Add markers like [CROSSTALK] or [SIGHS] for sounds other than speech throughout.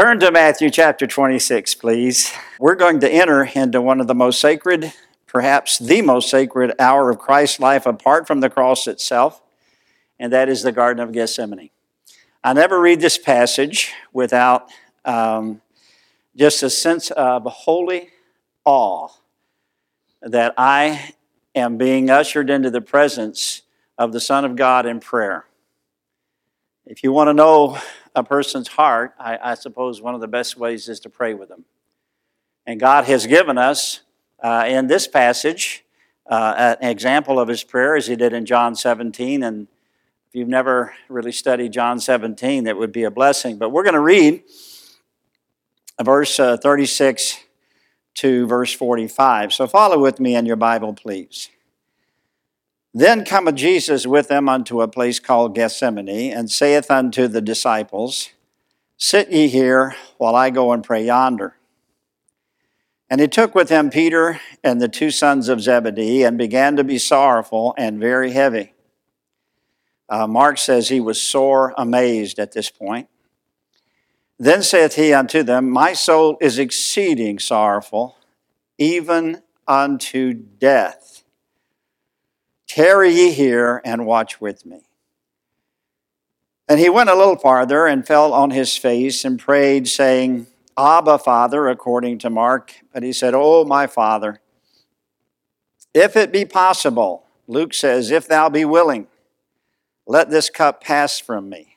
Turn to Matthew chapter 26, please. We're going to enter into one of the most sacred, perhaps the most sacred hour of Christ's life apart from the cross itself, and that is the Garden of Gethsemane. I never read this passage without um, just a sense of holy awe that I am being ushered into the presence of the Son of God in prayer. If you want to know a person's heart, I, I, suppose one of the best ways is to pray with them. And God has given us uh, in this passage uh, an example of his prayer as he did in John 17. And if you've never really studied John 17, that would be a blessing. But we're going to read verse uh, 36 to verse 45. So follow with me in your Bible, please. Then cometh Jesus with them unto a place called Gethsemane, and saith unto the disciples, Sit ye here while I go and pray yonder. And he took with him Peter and the two sons of Zebedee, and began to be sorrowful and very heavy. Uh, Mark says he was sore amazed at this point. Then saith he unto them, My soul is exceeding sorrowful, even unto death. Tarry ye here and watch with me. And he went a little farther and fell on his face and prayed, saying, Abba, Father, according to Mark. But he said, Oh, my Father, if it be possible, Luke says, if thou be willing, let this cup pass from me.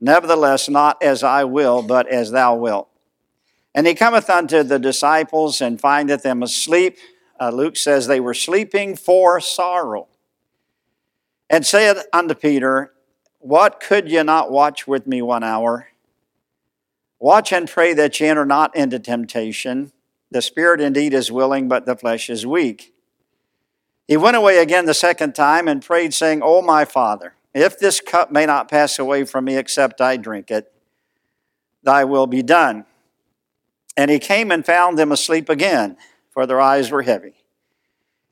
Nevertheless, not as I will, but as thou wilt. And he cometh unto the disciples and findeth them asleep uh, Luke says they were sleeping for sorrow. And said unto Peter, What could ye not watch with me one hour? Watch and pray that ye enter not into temptation. The spirit indeed is willing, but the flesh is weak. He went away again the second time and prayed, saying, O my Father, if this cup may not pass away from me except I drink it, thy will be done. And he came and found them asleep again for their eyes were heavy.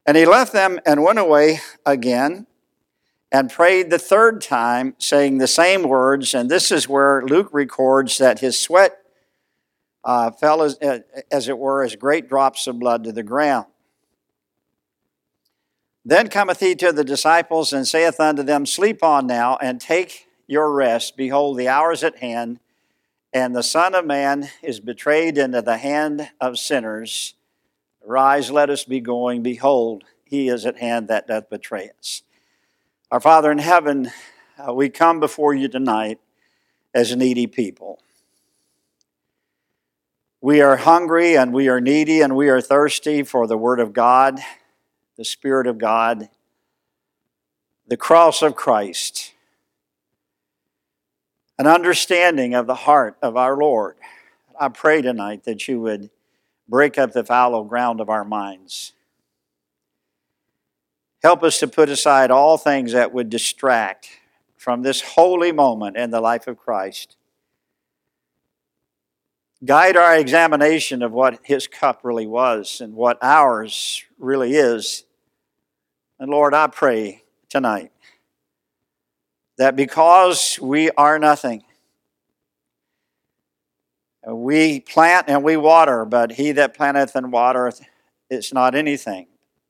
And he left them and went away again and prayed the third time, saying the same words. And this is where Luke records that his sweat uh, fell, as, as it were, as great drops of blood to the ground. Then cometh he to the disciples and saith unto them, Sleep on now and take your rest. Behold, the hour is at hand, and the Son of Man is betrayed into the hand of sinners. Rise, let us be going. Behold, he is at hand that doth betray us. Our Father in heaven, uh, we come before you tonight as needy people. We are hungry and we are needy and we are thirsty for the Word of God, the Spirit of God, the cross of Christ, an understanding of the heart of our Lord. I pray tonight that you would break up the fallow ground of our minds. Help us to put aside all things that would distract from this holy moment in the life of Christ. Guide our examination of what His cup really was and what ours really is. And Lord, I pray tonight that because we are nothing, we plant and we water, but he that planteth and watereth is not anything,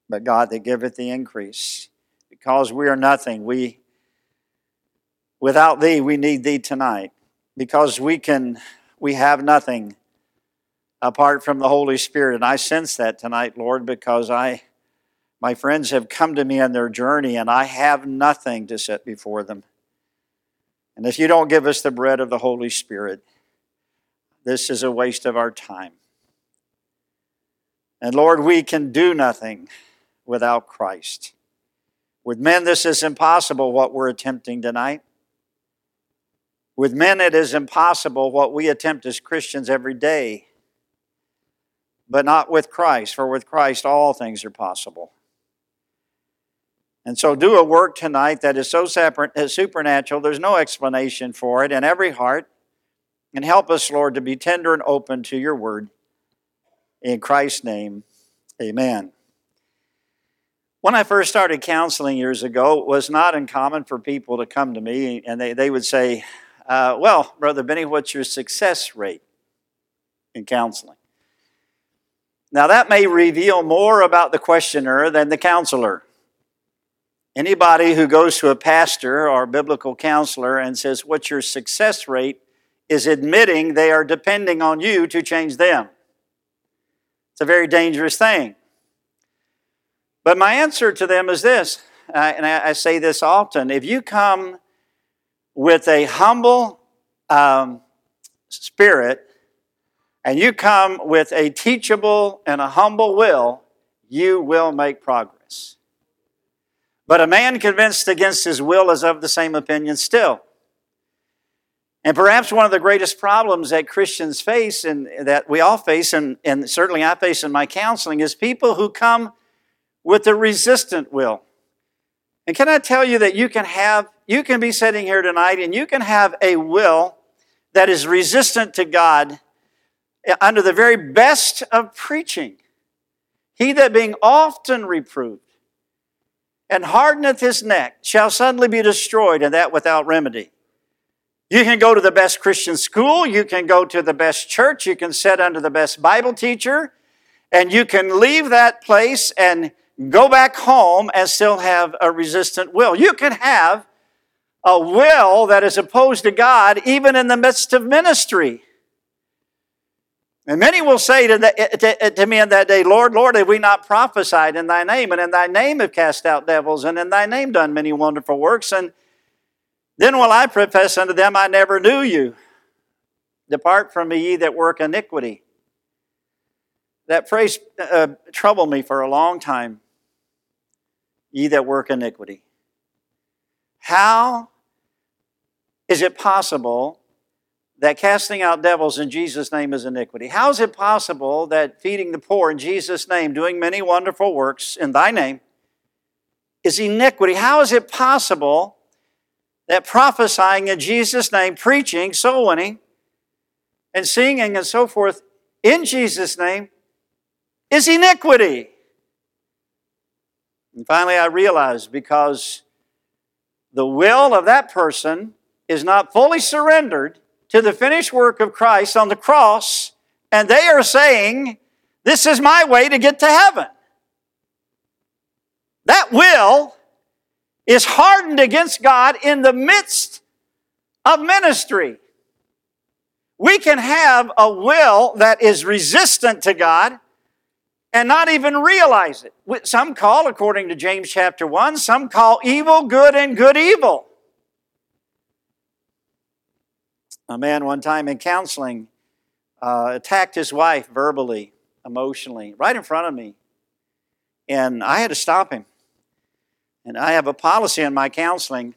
but God that giveth the increase. Because we are nothing, we without thee we need thee tonight. Because we can we have nothing apart from the Holy Spirit. And I sense that tonight, Lord, because I my friends have come to me on their journey and I have nothing to set before them. And if you don't give us the bread of the Holy Spirit, this is a waste of our time. And Lord, we can do nothing without Christ. With men, this is impossible what we're attempting tonight. With men, it is impossible what we attempt as Christians every day. But not with Christ, for with Christ, all things are possible. And so, do a work tonight that is so supernatural, there's no explanation for it in every heart. And help us, Lord, to be tender and open to your word. In Christ's name, amen. When I first started counseling years ago, it was not uncommon for people to come to me and they, they would say, uh, well, Brother Benny, what's your success rate in counseling? Now, that may reveal more about the questioner than the counselor. Anybody who goes to a pastor or a biblical counselor and says, What's your success rate? Is admitting they are depending on you to change them. It's a very dangerous thing. But my answer to them is this, uh, and I, say this often if you come with a humble um, spirit and you come with a teachable and a humble will, you will make progress. But a man convinced against his will is of the same opinion still. And perhaps one of the greatest problems that Christians face and that we all face, and, and certainly I face in my counseling, is people who come with a resistant will. And can I tell you that you can have, you can be sitting here tonight and you can have a will that is resistant to God under the very best of preaching. He that being often reproved and hardeneth his neck shall suddenly be destroyed, and that without remedy. You can go to the best Christian school, you can go to the best church, you can sit under the best Bible teacher, and you can leave that place and go back home and still have a resistant will. You can have a will that is opposed to God even in the midst of ministry. And many will say to, the, to, to, me in that day, Lord, Lord, have we not prophesied in thy name? And in thy name have cast out devils, and in thy name done many wonderful works. And then will I profess unto them, I never knew you. Depart from me, ye that work iniquity. That phrase uh, troubled me for a long time. Ye that work iniquity. How is it possible that casting out devils in Jesus' name is iniquity? How is it possible that feeding the poor in Jesus' name, doing many wonderful works in thy name, is iniquity? How is it possible that prophesying in Jesus' name, preaching, soul winning, and singing and so forth in Jesus' name is iniquity? And finally, I realized because the will of that person is not fully surrendered to the finished work of Christ on the cross, and they are saying, This is my way to get to heaven. That will is hardened against God in the midst of ministry. We can have a will that is resistant to God and not even realize it. Some call, according to James chapter 1, some call evil good and good evil. A man one time in counseling uh, attacked his wife verbally, emotionally, right in front of me. And I had to stop him. And I have a policy in my counseling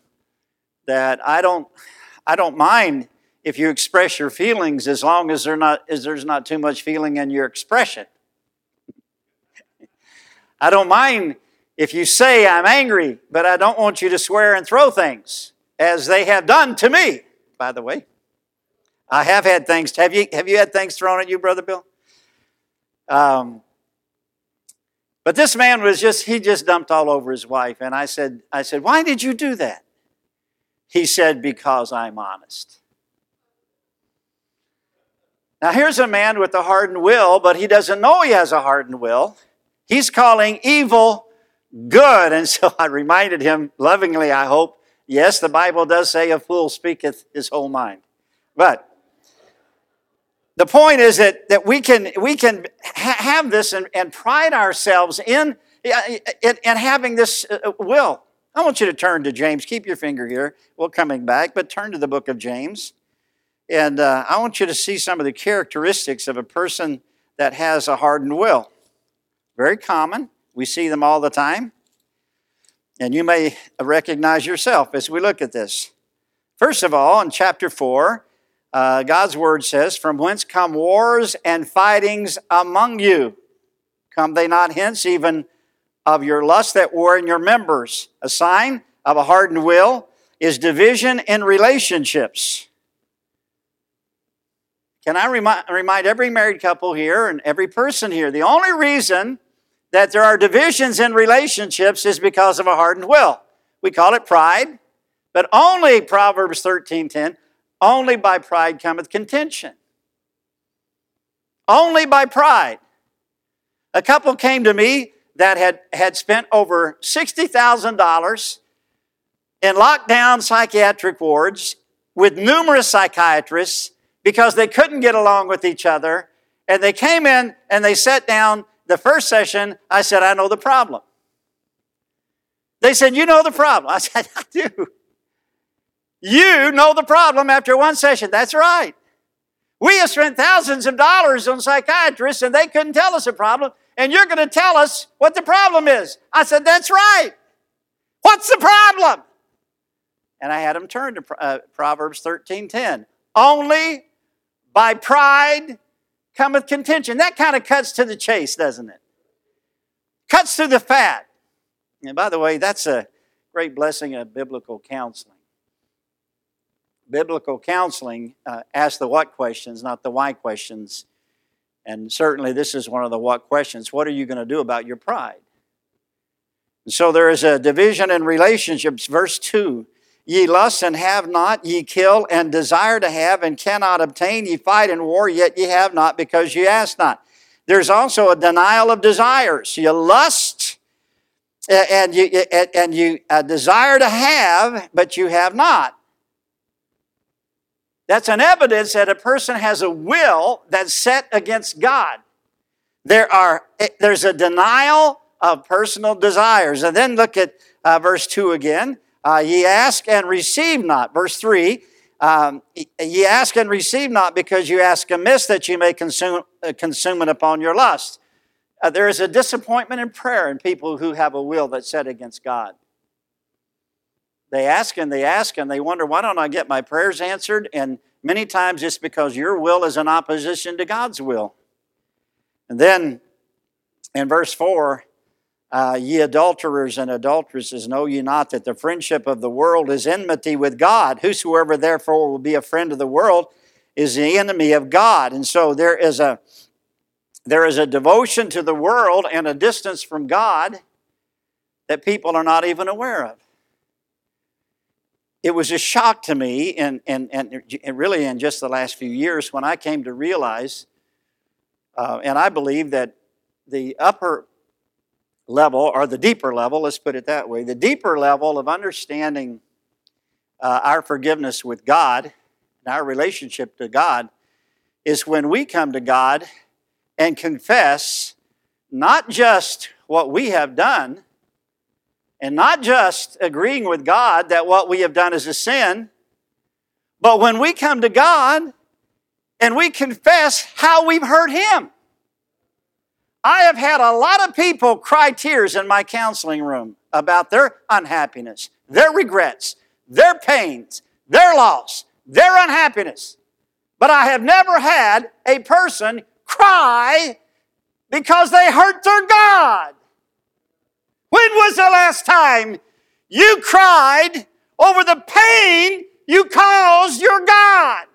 that I don't, I don't mind if you express your feelings as long as, not, as there's not too much feeling in your expression. I don't mind if you say I'm angry, but I don't want you to swear and throw things as they have done to me, by the way. I have had things. Have you, have you had things thrown at you, Brother Bill? Um, but this man was just, he just dumped all over his wife. And I said, I said, why did you do that? He said, because I'm honest. Now here's a man with a hardened will, but he doesn't know he has a hardened will. He's calling evil good. And so I reminded him lovingly, I hope, yes, the Bible does say a fool speaketh his whole mind. But the point is that, that we can, we can ha- have this and, and pride ourselves in, in, in having this uh, uh, will. I want you to turn to James. Keep your finger here. We're coming back, but turn to the book of James. And uh, I want you to see some of the characteristics of a person that has a hardened will. Very common. We see them all the time. And you may recognize yourself as we look at this. First of all, in chapter 4, uh, God's word says, From whence come wars and fightings among you? Come they not hence even of your lust that war in your members? A sign of a hardened will is division in relationships. Can I remind, remind every married couple here and every person here the only reason that there are divisions in relationships is because of a hardened will. We call it pride, but only Proverbs 13:10 Only by pride cometh contention. Only by pride. A couple came to me that had, had spent over $60,000 in lockdown psychiatric wards with numerous psychiatrists because they couldn't get along with each other. And they came in and they sat down. The first session, I said, I know the problem. They said, You know the problem. [LAUGHS] I said, I do. You know the problem after one session. That's right. We have spent thousands of dollars on psychiatrists and they couldn't tell us a problem, and you're going to tell us what the problem is. I said, That's right. What's the problem? And I had him turn to uh, Proverbs 13 10. Only by pride cometh contention. That kind of cuts to the chase, doesn't it? Cuts to the fat. And by the way, that's a great blessing of biblical counseling. Biblical counseling uh, asks the what questions, not the why questions. And certainly, this is one of the what questions. What are you going to do about your pride? And so, there is a division in relationships. Verse 2 Ye lust and have not, ye kill and desire to have and cannot obtain, ye fight in war, yet ye have not because ye ask not. There's also a denial of desires. You lust and you, and you uh, desire to have, but you have not. That's an evidence that a person has a will that's set against God. There are, eh, there's a denial of personal desires. And then look at uh, verse 2 again. Uh, ye ask and receive not. Verse 3 um, Ye ask and receive not because you ask amiss that you may consume, uh, consume it upon your lust. Uh, there is a disappointment in prayer in people who have a will that's set against God. They ask and they ask and they wonder, why don't I get my prayers answered? And many times it's because your will is in opposition to God's will. And then in verse 4, uh, ye adulterers and adulteresses, know ye not that the friendship of the world is enmity with God? Whosoever therefore will be a friend of the world is the enemy of God. And so there is a there is a devotion to the world and a distance from God that people are not even aware of. It was a shock to me, and, and, and really in just the last few years, when I came to realize, uh, and I believe that the upper level, or the deeper level, let's put it that way, the deeper level of understanding uh, our forgiveness with God and our relationship to God is when we come to God and confess not just what we have done, and not just agreeing with God that what we have done is a sin, but when we come to God and we confess how we've hurt Him. I have had a lot of people cry tears in my counseling room about their unhappiness, their regrets, their pains, their loss, their unhappiness. But I have never had a person cry because they hurt their God. When was the last time you cried over the pain you caused your God?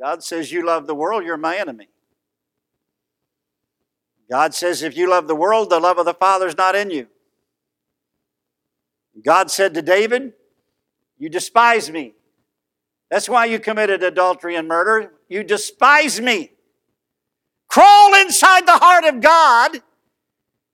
God says, You love the world, you're my enemy. God says, if you love the world, the love of the Father is not in you. God said to David, You despise me. That's why you committed adultery and murder. You despise me. Crawl inside the heart of God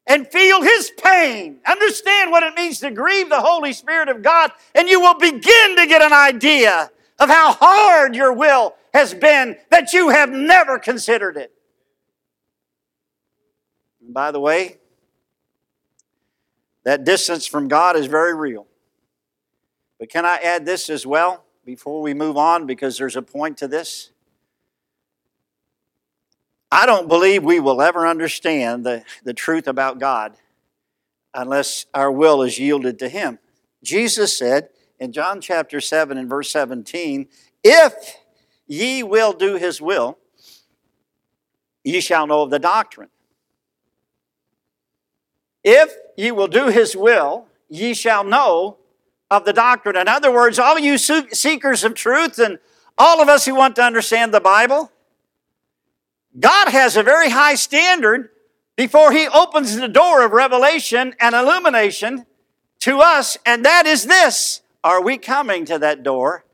and feel His pain. Understand what it means to grieve the Holy Spirit of God, and you will begin to get an idea of how hard your will has been that you have never considered it. And by the way, that distance from God is very real. But can I add this as well before we move on because there's a point to this? I don't believe we will ever understand the, the truth about God unless our will is yielded to Him. Jesus said in John chapter 7 and verse 17, If ye will do His will, ye shall know of the doctrine. If ye will do his will, ye shall know of the doctrine. In other words, all you seekers of truth and all of us who want to understand the Bible, God has a very high standard before he opens the door of revelation and illumination to us, and that is this are we coming to that door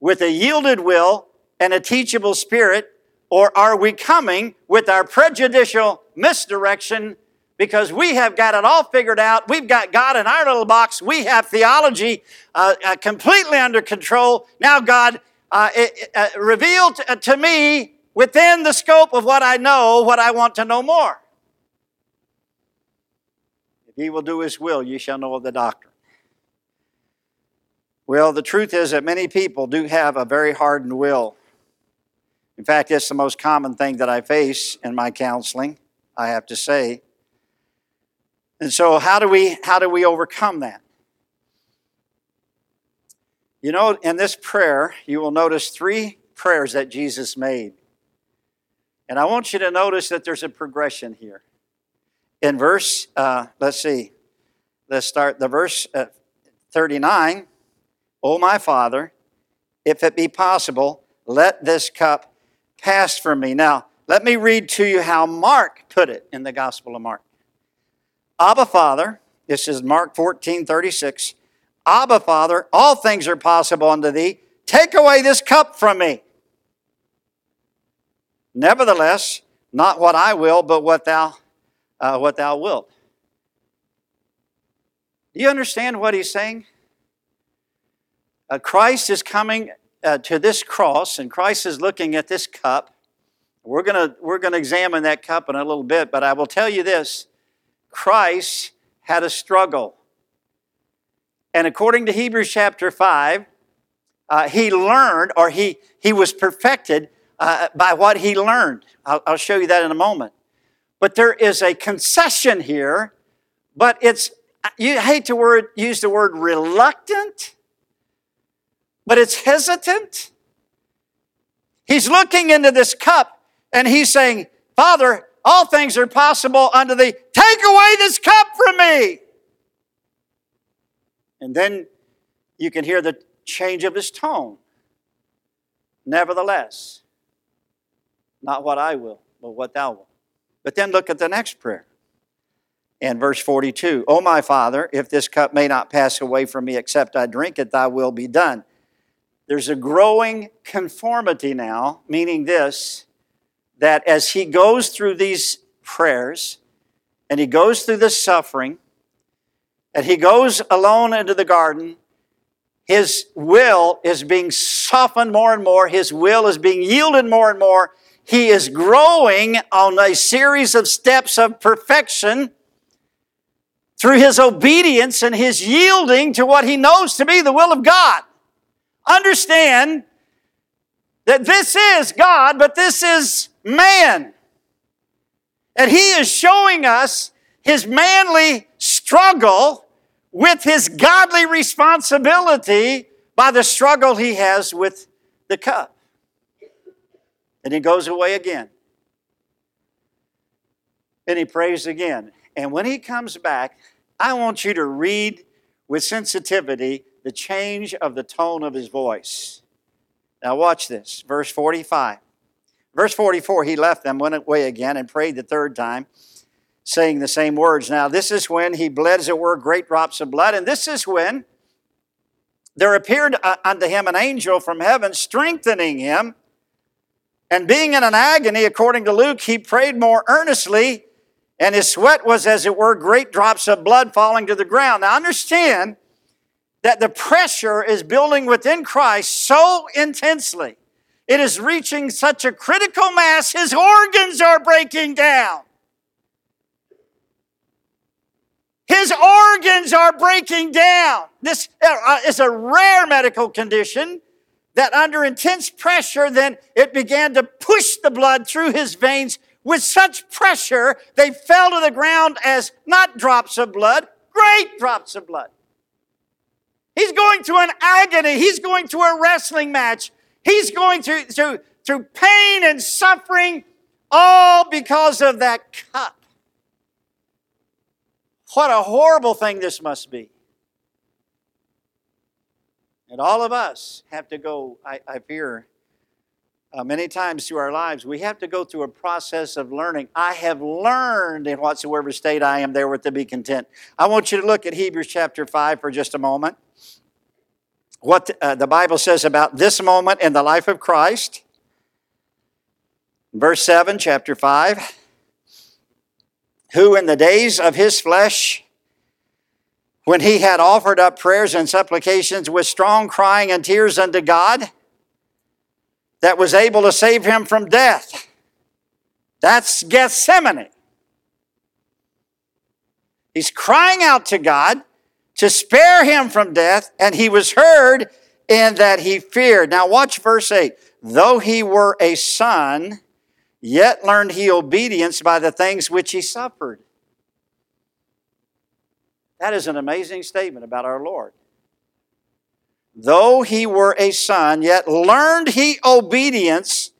with a yielded will and a teachable spirit, or are we coming with our prejudicial misdirection because we have got it all figured out? We've got God in our little box. We have theology uh, uh, completely under control. Now, God, uh, uh, reveal to, to me within the scope of what I know, what I want to know more. If He will do His will, ye shall know of the doctrine. Well, the truth is that many people do have a very hardened will. In fact, it's the most common thing that I face in my counseling, I have to say. And so how do we how do we overcome that? You know, in this prayer, you will notice three prayers that Jesus made. And I want you to notice that there's a progression here. In verse, uh, let's see, let's start the verse uh, 39. O my Father, if it be possible, let this cup pass from me. Now, let me read to you how Mark put it in the Gospel of Mark. Abba, Father, this is Mark 14 36. Abba, Father, all things are possible unto thee. Take away this cup from me. Nevertheless, not what I will, but what thou, uh, what thou wilt. Do you understand what he's saying? Uh, Christ is coming uh, to this cross, and Christ is looking at this cup. We're going we're gonna examine that cup in a little bit, but I will tell you this Christ had a struggle. And according to Hebrews chapter 5, uh, he learned or he, he was perfected uh, by what he learned. I'll, I'll show you that in a moment. But there is a concession here, but it's, you hate to word, use the word reluctant but it's hesitant. He's looking into this cup and he's saying, Father, all things are possible unto thee. Take away this cup from me. And then you can hear the change of his tone. Nevertheless, not what I will, but what thou wilt. But then look at the next prayer. In verse 42, O my Father, if this cup may not pass away from me except I drink it, thy will be done. There's a growing conformity now, meaning this that as he goes through these prayers and he goes through the suffering and he goes alone into the garden, his will is being softened more and more, his will is being yielded more and more. He is growing on a series of steps of perfection through his obedience and his yielding to what he knows to be the will of God understand that this is God, but this is man. And he is showing us his manly struggle with his godly responsibility by the struggle he has with the cup. And he goes away again. And he prays again. And when he comes back, I want you to read with sensitivity the change of the tone of his voice. Now, watch this. Verse 45. Verse 44 He left them, went away again, and prayed the third time, saying the same words. Now, this is when he bled, as it were, great drops of blood. And this is when there appeared uh, unto him an angel from heaven, strengthening him. And being in an agony, according to Luke, he prayed more earnestly, and his sweat was, as it were, great drops of blood falling to the ground. Now, understand that the pressure is building within Christ so intensely. It is reaching such a critical mass, his organs are breaking down. His organs are breaking down. This uh, is a rare medical condition that under intense pressure, then it began to push the blood through his veins with such pressure, they fell to the ground as not drops of blood, great drops of blood. He's going through an agony. He's going through a wrestling match. He's going through, through, through pain and suffering, all because of that cup. What a horrible thing this must be. And all of us have to go, I, I fear, uh, many times through our lives, we have to go through a process of learning. I have learned in whatsoever state I am, therewith to be content. I want you to look at Hebrews chapter 5 for just a moment. what uh, the Bible says about this moment in the life of Christ. Verse 7, chapter 5 Who in the days of his flesh, when he had offered up prayers and supplications with strong crying and tears unto God, that was able to save him from death. That's Gethsemane. He's crying out to God to spare him from death, and he was heard in that he feared. Now, watch verse 8. Though he were a son, yet learned he obedience by the things which he suffered. That is an amazing statement about our Lord. Though he were a son, yet learned he obedience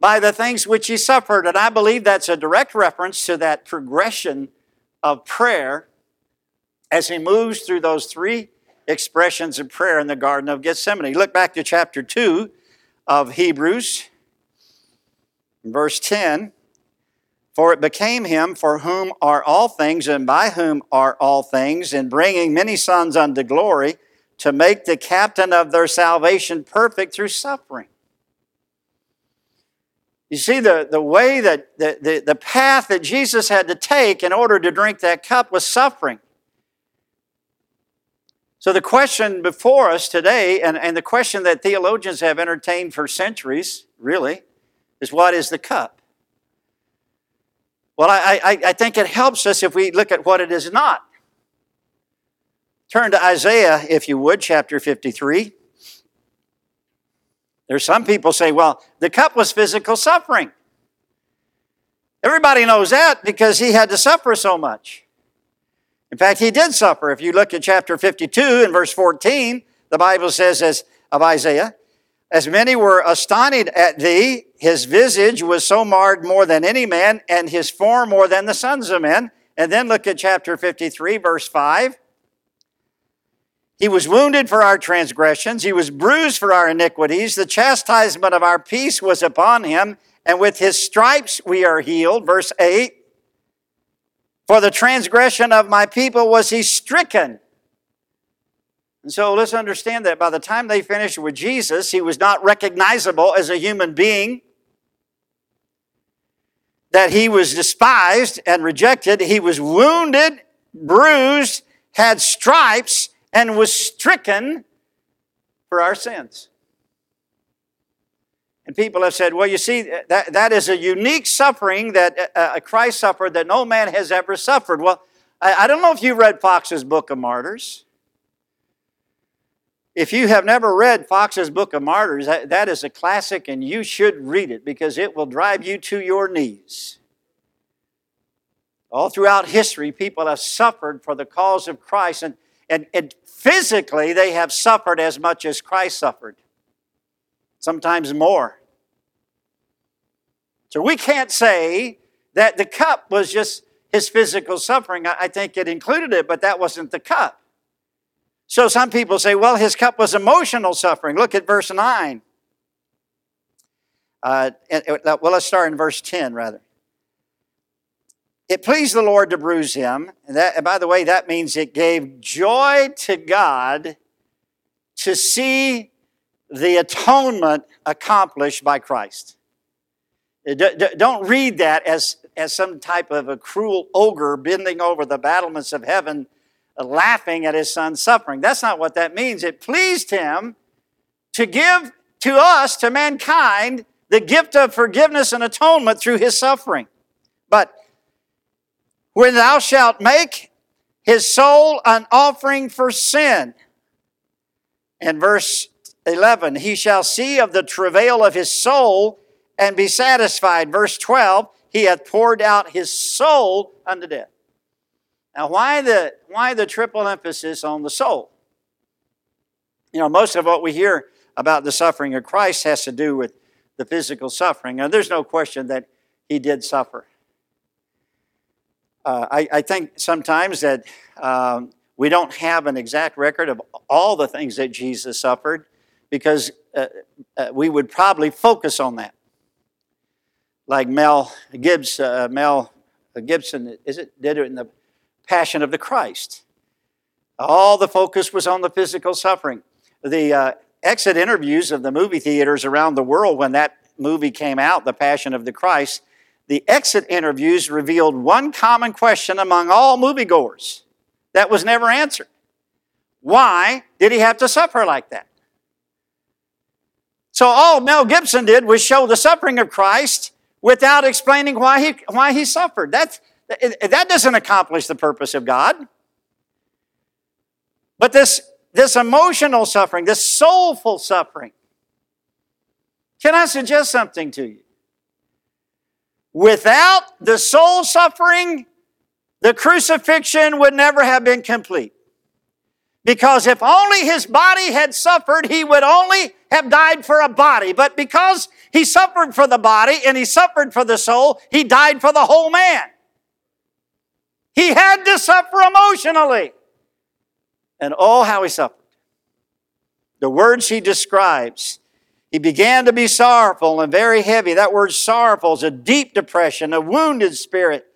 by the things which he suffered. And I believe that's a direct reference to that progression of prayer as he moves through those three expressions of prayer in the Garden of Gethsemane. Look back to chapter 2 of Hebrews, verse 10. For it became him for whom are all things, and by whom are all things, in bringing many sons unto glory, to make the captain of their salvation perfect through suffering. You see, the, the way that the, the, the path that Jesus had to take in order to drink that cup was suffering. So, the question before us today, and, and the question that theologians have entertained for centuries, really, is what is the cup? Well, I, I, I think it helps us if we look at what it is not. Turn to Isaiah, if you would, chapter 53. There's some people say, well, the cup was physical suffering. Everybody knows that because he had to suffer so much. In fact, he did suffer. If you look at chapter 52 and verse 14, the Bible says as of Isaiah, as many were astonished at thee, his visage was so marred more than any man, and his form more than the sons of men. And then look at chapter 53, verse 5. He was wounded for our transgressions, he was bruised for our iniquities. The chastisement of our peace was upon him, and with his stripes we are healed. Verse 8. For the transgression of my people was he stricken. And so let's understand that by the time they finished with Jesus, he was not recognizable as a human being, that he was despised and rejected. He was wounded, bruised, had stripes, and was stricken for our sins. And people have said, well, you see, that, that is a unique suffering that uh, uh, Christ suffered that no man has ever suffered. Well, I, I don't know if you read Fox's Book of Martyrs. If you have never read Fox's Book of Martyrs, that, that is a classic and you should read it because it will drive you to your knees. All throughout history, people have suffered for the cause of Christ, and, and, and physically, they have suffered as much as Christ suffered, sometimes more. So we can't say that the cup was just his physical suffering. I think it included it, but that wasn't the cup. So some people say, well, his cup was emotional suffering. Look at verse 9. Uh, well, let's start in verse 10 rather. It pleased the Lord to bruise him. And, that, and by the way, that means it gave joy to God to see the atonement accomplished by Christ. Don't read that as, as some type of a cruel ogre bending over the battlements of heaven, uh, laughing at his son's suffering. That's not what that means. It pleased him to give to us, to mankind, the gift of forgiveness and atonement through his suffering. But when thou shalt make his soul an offering for sin, in verse 11, he shall see of the travail of his soul and be satisfied. Verse 12, he hath poured out his soul unto death. Now, why the, why the triple emphasis on the soul? You know, most of what we hear about the suffering of Christ has to do with the physical suffering. And there's no question that he did suffer. Uh, I, I, think sometimes that um, we don't have an exact record of all the things that Jesus suffered because uh, uh, we would probably focus on that like Mel Gibbs, uh, Mel Gibson, is it did it in the Passion of the Christ. All the focus was on the physical suffering. the uh, exit interviews of the movie theaters around the world when that movie came out, The Passion of the Christ, the exit interviews revealed one common question among all moviegoers that was never answered. Why did he have to suffer like that? So all Mel Gibson did was show the suffering of Christ without explaining why he, why he suffered. That's, that doesn't accomplish the purpose of God. But this, this emotional suffering, this soulful suffering, can I suggest something to you? Without the soul suffering, the crucifixion would never have been complete. Because if only his body had suffered, he would only have died for a body. But because he suffered for the body and he suffered for the soul, he died for the whole man. He had to suffer emotionally. And oh, how he suffered. The words he describes he began to be sorrowful and very heavy. That word sorrowful is a deep depression, a wounded spirit.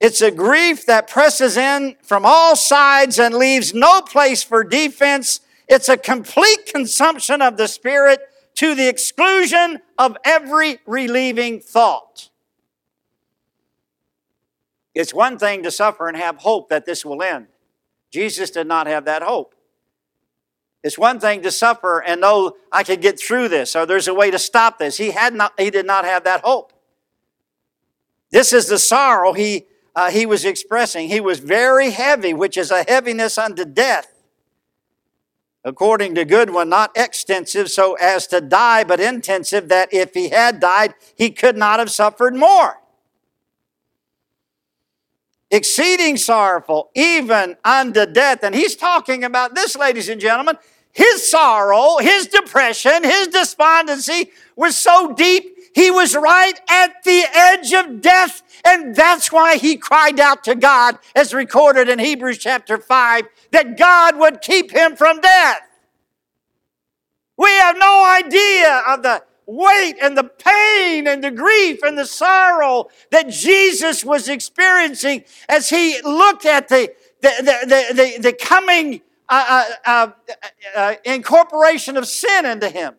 It's a grief that presses in from all sides and leaves no place for defense. It's a complete consumption of the spirit to the exclusion of every relieving thought. It's one thing to suffer and have hope that this will end. Jesus did not have that hope. It's one thing to suffer and know I can get through this or there's a way to stop this. He had not, he did not have that hope. This is the sorrow he, uh, he was expressing. He was very heavy, which is a heaviness unto death. According to Goodwin, not extensive so as to die, but intensive that if he had died, he could not have suffered more exceeding sorrowful, even unto death. And he's talking about this, ladies and gentlemen. His sorrow, his depression, his despondency was so deep, he was right at the edge of death. And that's why he cried out to God, as recorded in Hebrews chapter 5, that God would keep him from death. We have no idea of the weight and the pain and the grief and the sorrow that Jesus was experiencing as he looked at the, the, the, the, the coming uh, uh, uh, incorporation of sin into him.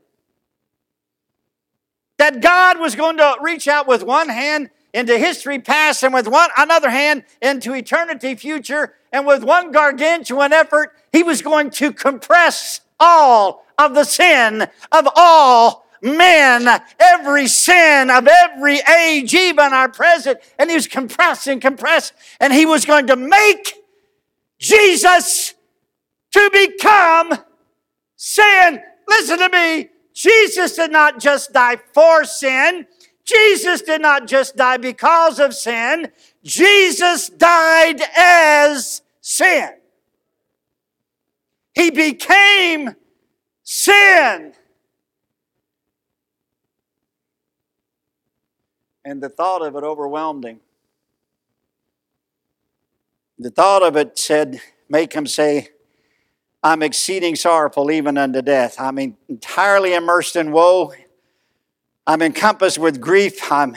That God was going to reach out with one hand into history past and with one another hand into eternity future and with one gargantuan effort he was going to compress all of the sin of all men every sin of every age even our present and he was compressed and compressed and he was going to make jesus to become sin. Listen to me. Jesus did not just die for sin. Jesus did not just die because of sin. Jesus died as sin. He became sin. And the thought of it overwhelmed him. The thought of it said, make him say, I'm exceeding sorrowful even unto death. I'm entirely immersed in woe. I'm encompassed with grief. I'm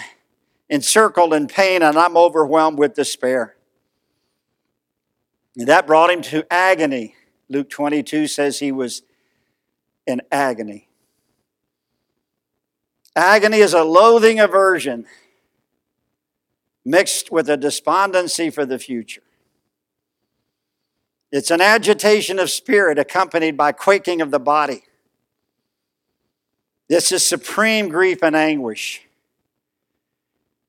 encircled in pain and I'm overwhelmed with despair. And that brought him to agony. Luke 22 says he was in agony. Agony is a loathing aversion mixed with a despondency for the future. It's an agitation of spirit accompanied by quaking of the body. This is supreme grief and anguish.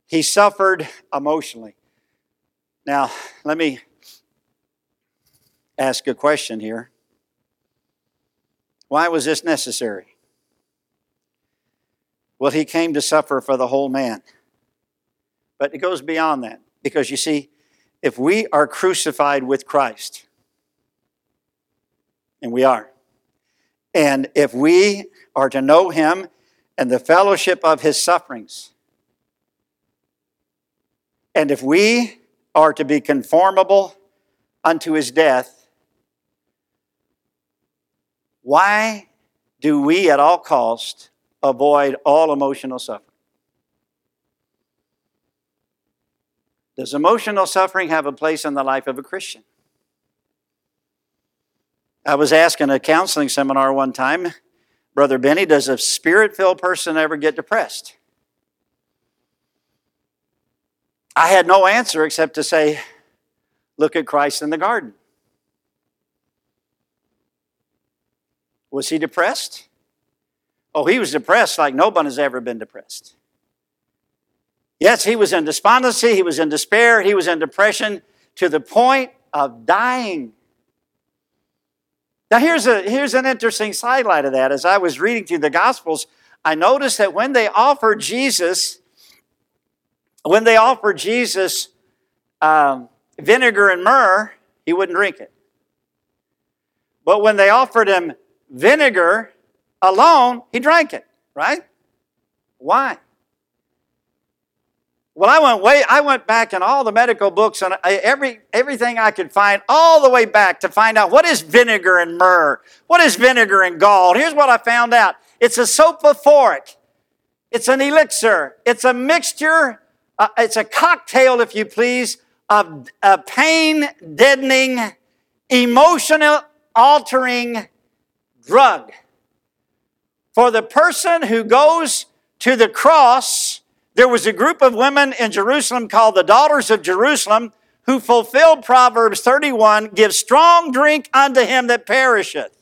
He suffered emotionally. Now, let me ask a question here. Why was this necessary? Well, he came to suffer for the whole man. But it goes beyond that. Because you see, if we are crucified with Christ, and we are. And if we are to know him and the fellowship of his sufferings, and if we are to be conformable unto his death, why do we at all cost avoid all emotional suffering? Does emotional suffering have a place in the life of a Christian? I was asking a counseling seminar one time, Brother Benny, does a spirit filled person ever get depressed? I had no answer except to say, look at Christ in the garden. Was he depressed? Oh, he was depressed like nobody's ever been depressed. Yes, he was in despondency, he was in despair, he was in depression to the point of dying. Now, here's, a, here's an interesting sidelight of that. As I was reading through the Gospels, I noticed that when they offered Jesus, when they offered Jesus um, vinegar and myrrh, he wouldn't drink it. But when they offered him vinegar alone, he drank it, right? Why? Well, I went way, I went back in all the medical books and every everything I could find, all the way back to find out what is vinegar and myrrh, what is vinegar and gall. Here's what I found out: it's a soporific, it's an elixir, it's a mixture, uh, it's a cocktail, if you please, of a pain deadening, emotional altering drug. For the person who goes to the cross, there was a group of women in Jerusalem called the Daughters of Jerusalem who fulfilled Proverbs 31 Give strong drink unto him that perisheth.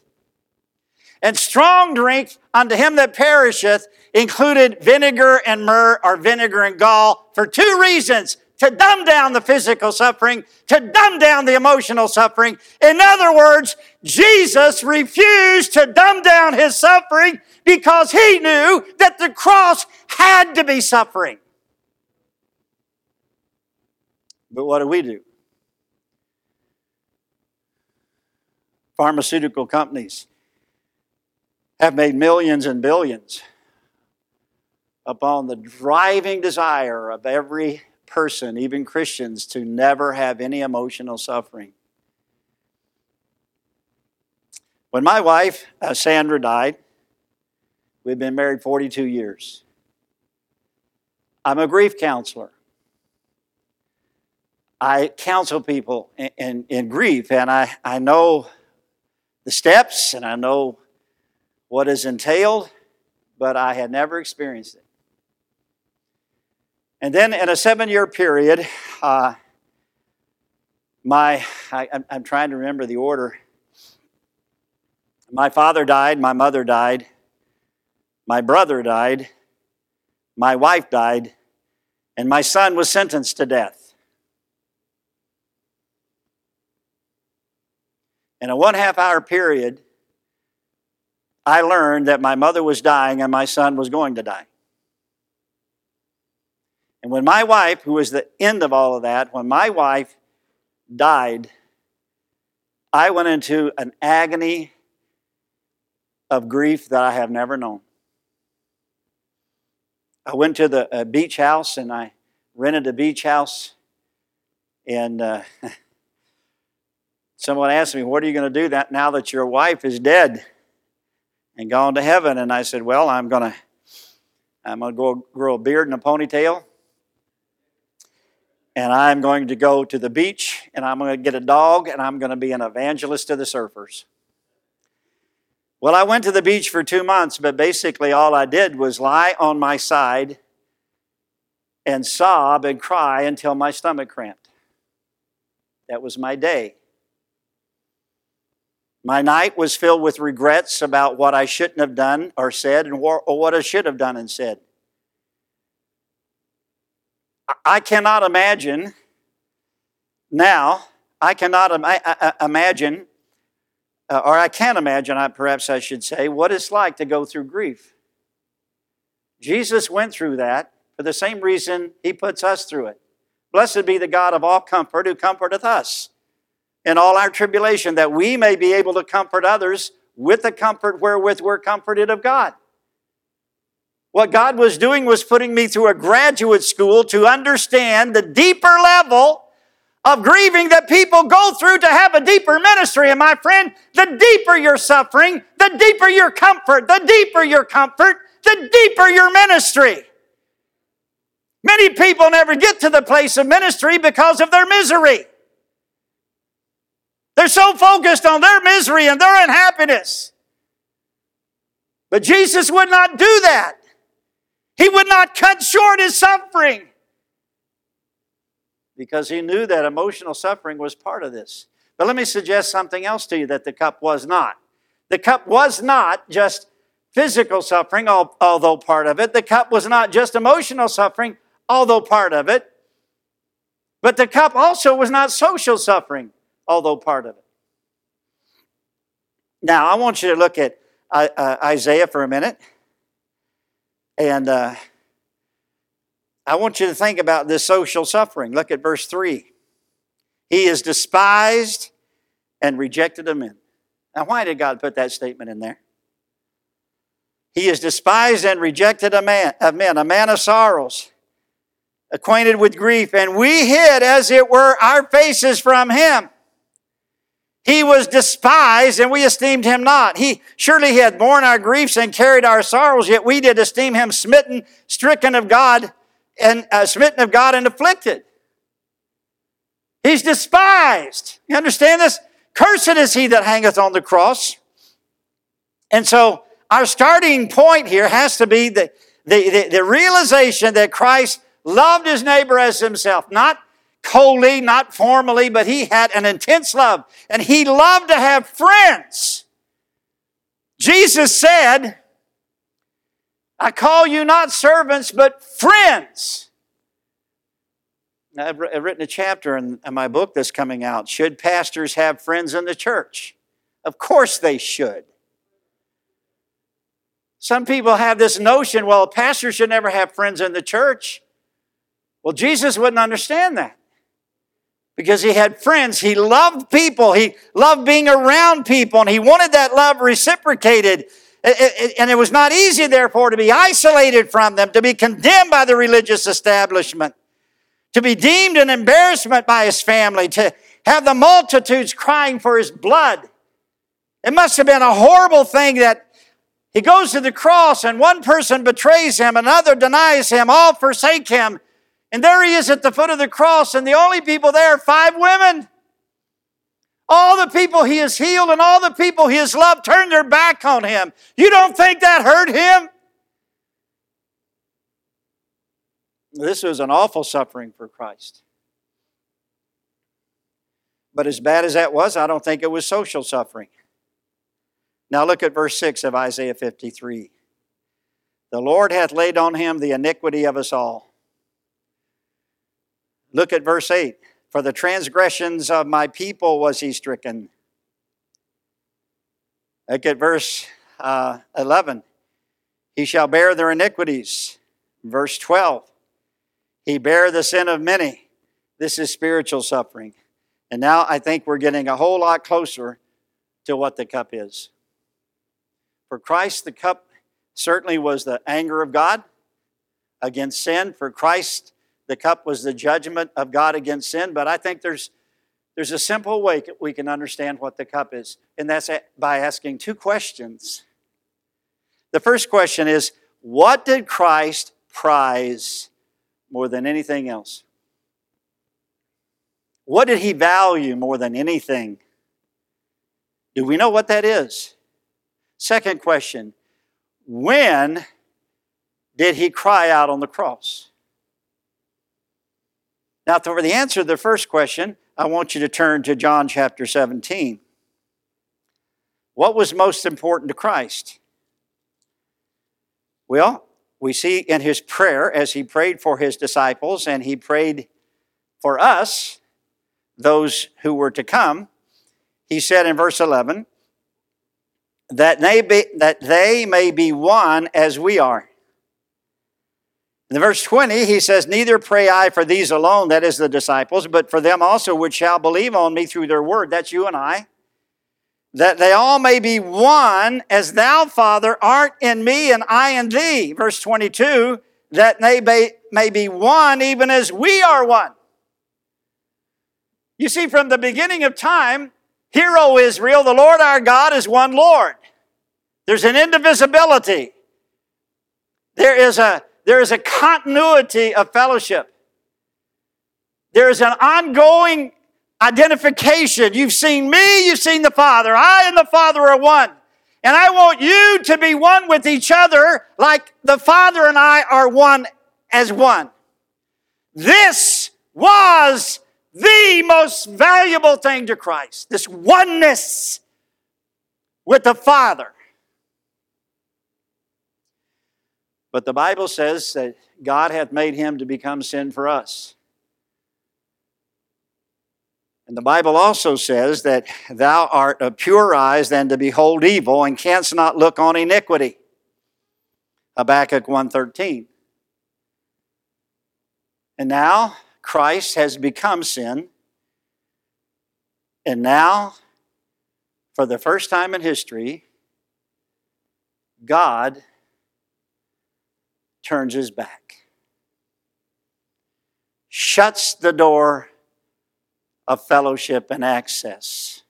And strong drink unto him that perisheth included vinegar and myrrh or vinegar and gall for two reasons to dumb down the physical suffering, to dumb down the emotional suffering. In other words, Jesus refused to dumb down his suffering because he knew that the cross had to be suffering. But what do we do? Pharmaceutical companies have made millions and billions upon the driving desire of every person, even Christians, to never have any emotional suffering. When my wife, uh, Sandra, died, we've been married 42 years. I'm a grief counselor. I counsel people in, in, in, grief, and I, I know the steps and I know what is entailed, but I had never experienced it. And then in a seven year period, uh, my, I, I'm trying to remember the order. My father died, my mother died, my brother died, my wife died, and my son was sentenced to death. In a one half hour period, I learned that my mother was dying and my son was going to die. And when my wife, who was the end of all of that, when my wife died, I went into an agony of grief that I have never known. I went to the uh, beach house and I rented a beach house. And uh, [LAUGHS] someone asked me, What are you going to do that now that your wife is dead and gone to heaven? And I said, Well, I'm going to. I'm going to go grow a beard and a ponytail and I'm going to go to the beach and I'm going to get a dog and I'm going to be an evangelist to the surfers. Well, I went to the beach for two months, but basically all I did was lie on my side and sob and cry until my stomach cramped. That was my day. My night was filled with regrets about what I shouldn't have done or said and what I should have done and said. I cannot imagine now, I cannot Im- imagine, uh, or I can't imagine, perhaps I should say, what it's like to go through grief. Jesus went through that for the same reason he puts us through it. Blessed be the God of all comfort who comforteth us in all our tribulation, that we may be able to comfort others with the comfort wherewith we're comforted of God. What God was doing was putting me through a graduate school to understand the deeper level of grieving that people go through to have a deeper ministry. And my friend, the deeper your suffering, the deeper your comfort, the deeper your comfort, the deeper your ministry. Many people never get to the place of ministry because of their misery. They're so focused on their misery and their unhappiness. But Jesus would not do that. He would not cut short his suffering because he knew that emotional suffering was part of this. But let me suggest something else to you that the cup was not. The cup was not just physical suffering, although part of it. The cup was not just emotional suffering, although part of it. But the cup also was not social suffering, although part of it. Now, I want you to look at uh, uh, Isaiah for a minute. And uh, I want you to think about this social suffering. Look at verse 3. He is despised and rejected of men. Now, why did God put that statement in there? He is despised and rejected of, man, of men, a man of sorrows, acquainted with grief, and we hid, as it were, our faces from him. He was despised and we esteemed him not. He surely he had borne our griefs and carried our sorrows, yet we did esteem him smitten, stricken of God, and uh, smitten of God and afflicted. He's despised. You understand this? Cursed is he that hangeth on the cross. And so our starting point here has to be the, the, the, the realization that Christ loved his neighbor as himself, not coldly, not formally, but he had an intense love. And he loved to have friends. Jesus said, I call you not servants, but friends. I've written a chapter in my book that's coming out. Should pastors have friends in the church? Of course they should. Some people have this notion, well, a pastor should never have friends in the church. Well, Jesus wouldn't understand that because he had friends. He loved people. He loved being around people, and he wanted that love reciprocated. And it was not easy, therefore, to be isolated from them, to be condemned by the religious establishment, to be deemed an embarrassment by his family, to have the multitudes crying for his blood. It must have been a horrible thing that he goes to the cross and one person betrays him, another denies him, all forsake him. And there he is at the foot of the cross, and the only people there, five women. All the people he has healed and all the people he has loved turned their back on him. You don't think that hurt him? This was an awful suffering for Christ. But as bad as that was, I don't think it was social suffering. Now look at verse 6 of Isaiah 53. The Lord hath laid on him the iniquity of us all. Look at verse 8. For the transgressions of my people was he stricken. Look at verse uh, 11. He shall bear their iniquities. Verse 12. He bare the sin of many. This is spiritual suffering. And now I think we're getting a whole lot closer to what the cup is. For Christ, the cup certainly was the anger of God against sin. For Christ, the cup was the judgment of God against sin, but I think there's there's a simple way we can understand what the cup is, and that's by asking two questions. The first question is What did Christ prize more than anything else? What did he value more than anything? Do we know what that is? Second question When did he cry out on the cross? Now, for the answer to the first question, I want you to turn to John chapter 17. What was most important to Christ? Well, we see in his prayer as he prayed for his disciples and he prayed for us, those who were to come, he said in verse 11, that they, be, that they may be one as we are. In verse 20, he says, Neither pray I for these alone, that is the disciples, but for them also which shall believe on me through their word. That's you and I. That they all may be one, as thou, Father, art in me and I in thee. Verse 22, that they may, may be one even as we are one. You see, from the beginning of time, Hear, O Israel, the Lord our God is one Lord. There's an indivisibility. There is a there is a continuity of fellowship. There is an ongoing identification. You've seen me, you've seen the Father. I and the Father are one. And I want you to be one with each other like the Father and I are one as one. This was the most valuable thing to Christ this oneness with the Father. But the Bible says that God hath made him to become sin for us. And the Bible also says that thou art of pure eyes than to behold evil and canst not look on iniquity. Habakkuk 1.13. And now Christ has become sin. And now, for the first time in history, God turns his back, shuts the door of fellowship and access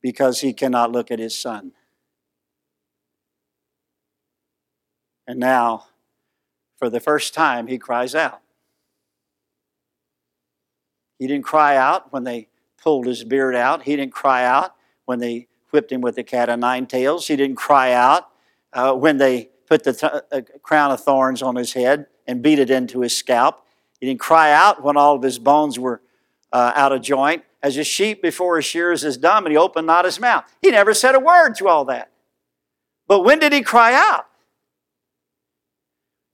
because he cannot look at his son. And now, for the first time, he cries out. He didn't cry out when they pulled his beard out. He didn't cry out when they whipped him with the cat o' nine tails. He didn't cry out uh, when they put the th- uh, crown of thorns on his head and beat it into his scalp. He didn't cry out when all of his bones were uh, out of joint. As a sheep before his shears is dumb, and he opened not his mouth. He never said a word to all that. But when did he cry out?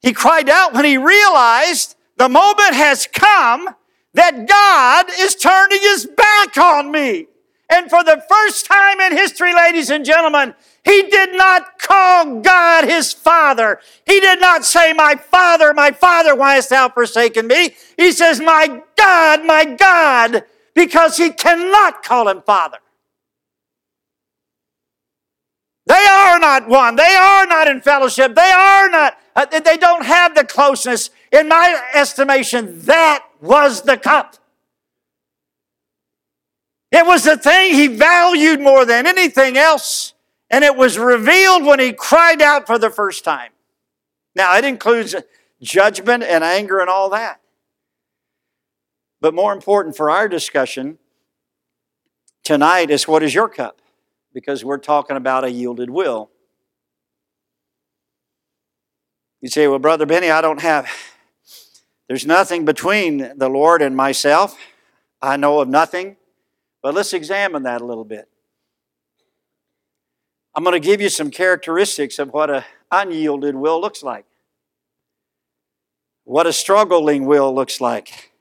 He cried out when he realized the moment has come that God is turning his back on me. And for the first time in history, ladies and gentlemen, he did not call God his father. He did not say, My father, my father, why hast thou forsaken me? He says, My God, my God, because he cannot call him father. They are not one. They are not in fellowship. They are not, uh, they don't have the closeness. In my estimation, that was the cup. It was the thing he valued more than anything else. And it was revealed when he cried out for the first time. Now, it includes judgment and anger and all that. But more important for our discussion tonight is what is your cup? Because we're talking about a yielded will. You say, well, Brother Benny, I don't have, there's nothing between the Lord and myself. I know of nothing. But let's examine that a little bit. I'm going to give you some characteristics of what an unyielded will looks like, what a struggling will looks like.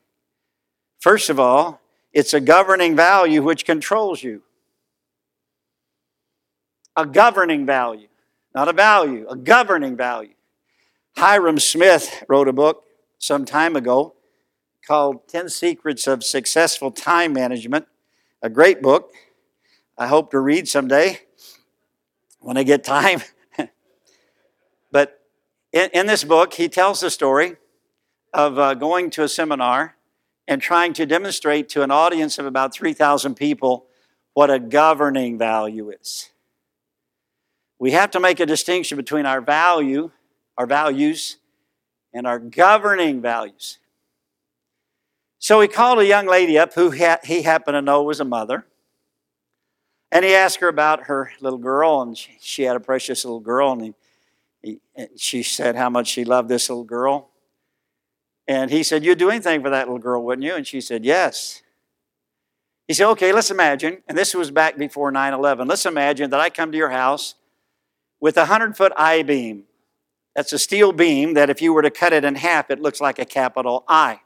First of all, it's a governing value which controls you. A governing value, not a value, a governing value. Hyrum Smith wrote a book some time ago called 10 Secrets of Successful Time Management, a great book I hope to read someday when I get time. [LAUGHS] but in, in, this book, he tells the story of uh, going to a seminar and trying to demonstrate to an audience of about 3,000 people what a governing value is. We have to make a distinction between our value, our values, and our governing values. So he called a young lady up who he happened to know was a mother. And he asked her about her little girl, and she had a precious little girl, and, he, he, and she said how much she loved this little girl. And he said, You'd do anything for that little girl, wouldn't you? And she said, Yes. He said, Okay, let's imagine, and this was back before 9 11. Let's imagine that I come to your house with a 100 foot I beam. That's a steel beam that if you were to cut it in half, it looks like a capital I.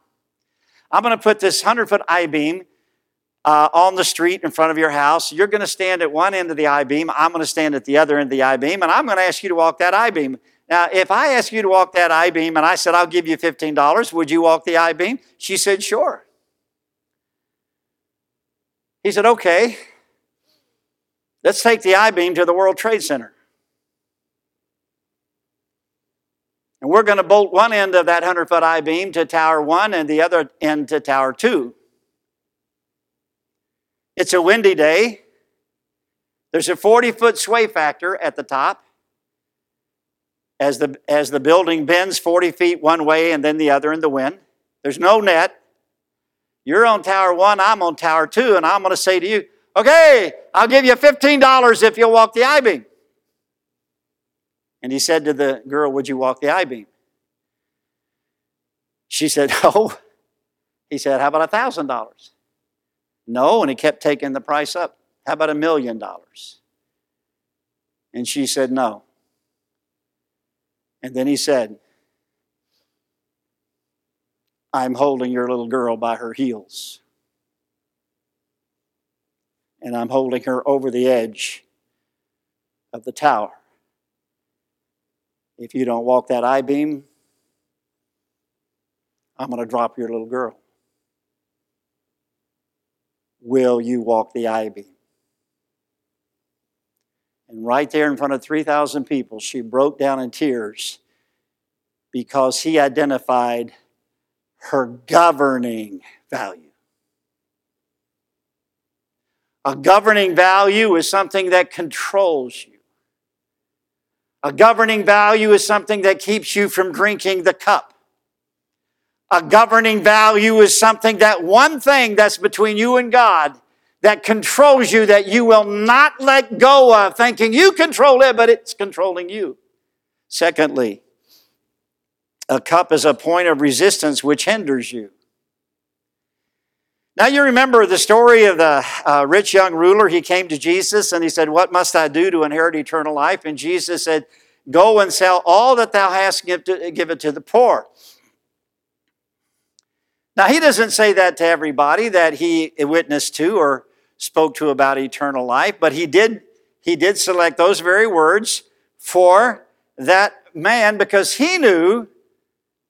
I'm going to put this 100 foot I beam uh, on the street in front of your house. You're going to stand at one end of the I beam. I'm going to stand at the other end of the I beam, and I'm going to ask you to walk that I beam. Now, if I ask you to walk that I beam and I said, I'll give you $15, would you walk the I beam? She said, Sure. He said, Okay, let's take the I beam to the World Trade Center. And we're going to bolt one end of that 100 foot I beam to Tower 1 and the other end to Tower 2. It's a windy day. There's a 40 foot sway factor at the top. As the, as the building bends 40 feet one way and then the other in the wind, there's no net. You're on tower one, I'm on tower two, and I'm going to say to you, okay, I'll give you $15 if you'll walk the I beam. And he said to the girl, Would you walk the I beam? She said, [LAUGHS] Oh. He said, How about a $1,000? No, and he kept taking the price up. How about a million dollars? And she said, No. And then he said, I'm holding your little girl by her heels. And I'm holding her over the edge of the tower. If you don't walk that I beam, I'm going to drop your little girl. Will you walk the I beam? And right there in front of 3,000 people, she broke down in tears because he identified her governing value. A governing value is something that controls you. A governing value is something that keeps you from drinking the cup. A governing value is something that one thing that's between you and God that controls you that you will not let go of, thinking you control it, but it's controlling you. Secondly, a cup is a point of resistance which hinders you. Now, you remember the story of the uh, rich young ruler. He came to Jesus and he said, What must I do to inherit eternal life? And Jesus said, Go and sell all that thou hast, give, to, give it to the poor. Now, he doesn't say that to everybody that he witnessed to or spoke to about eternal life, but he did, he did select those very words for that man because he knew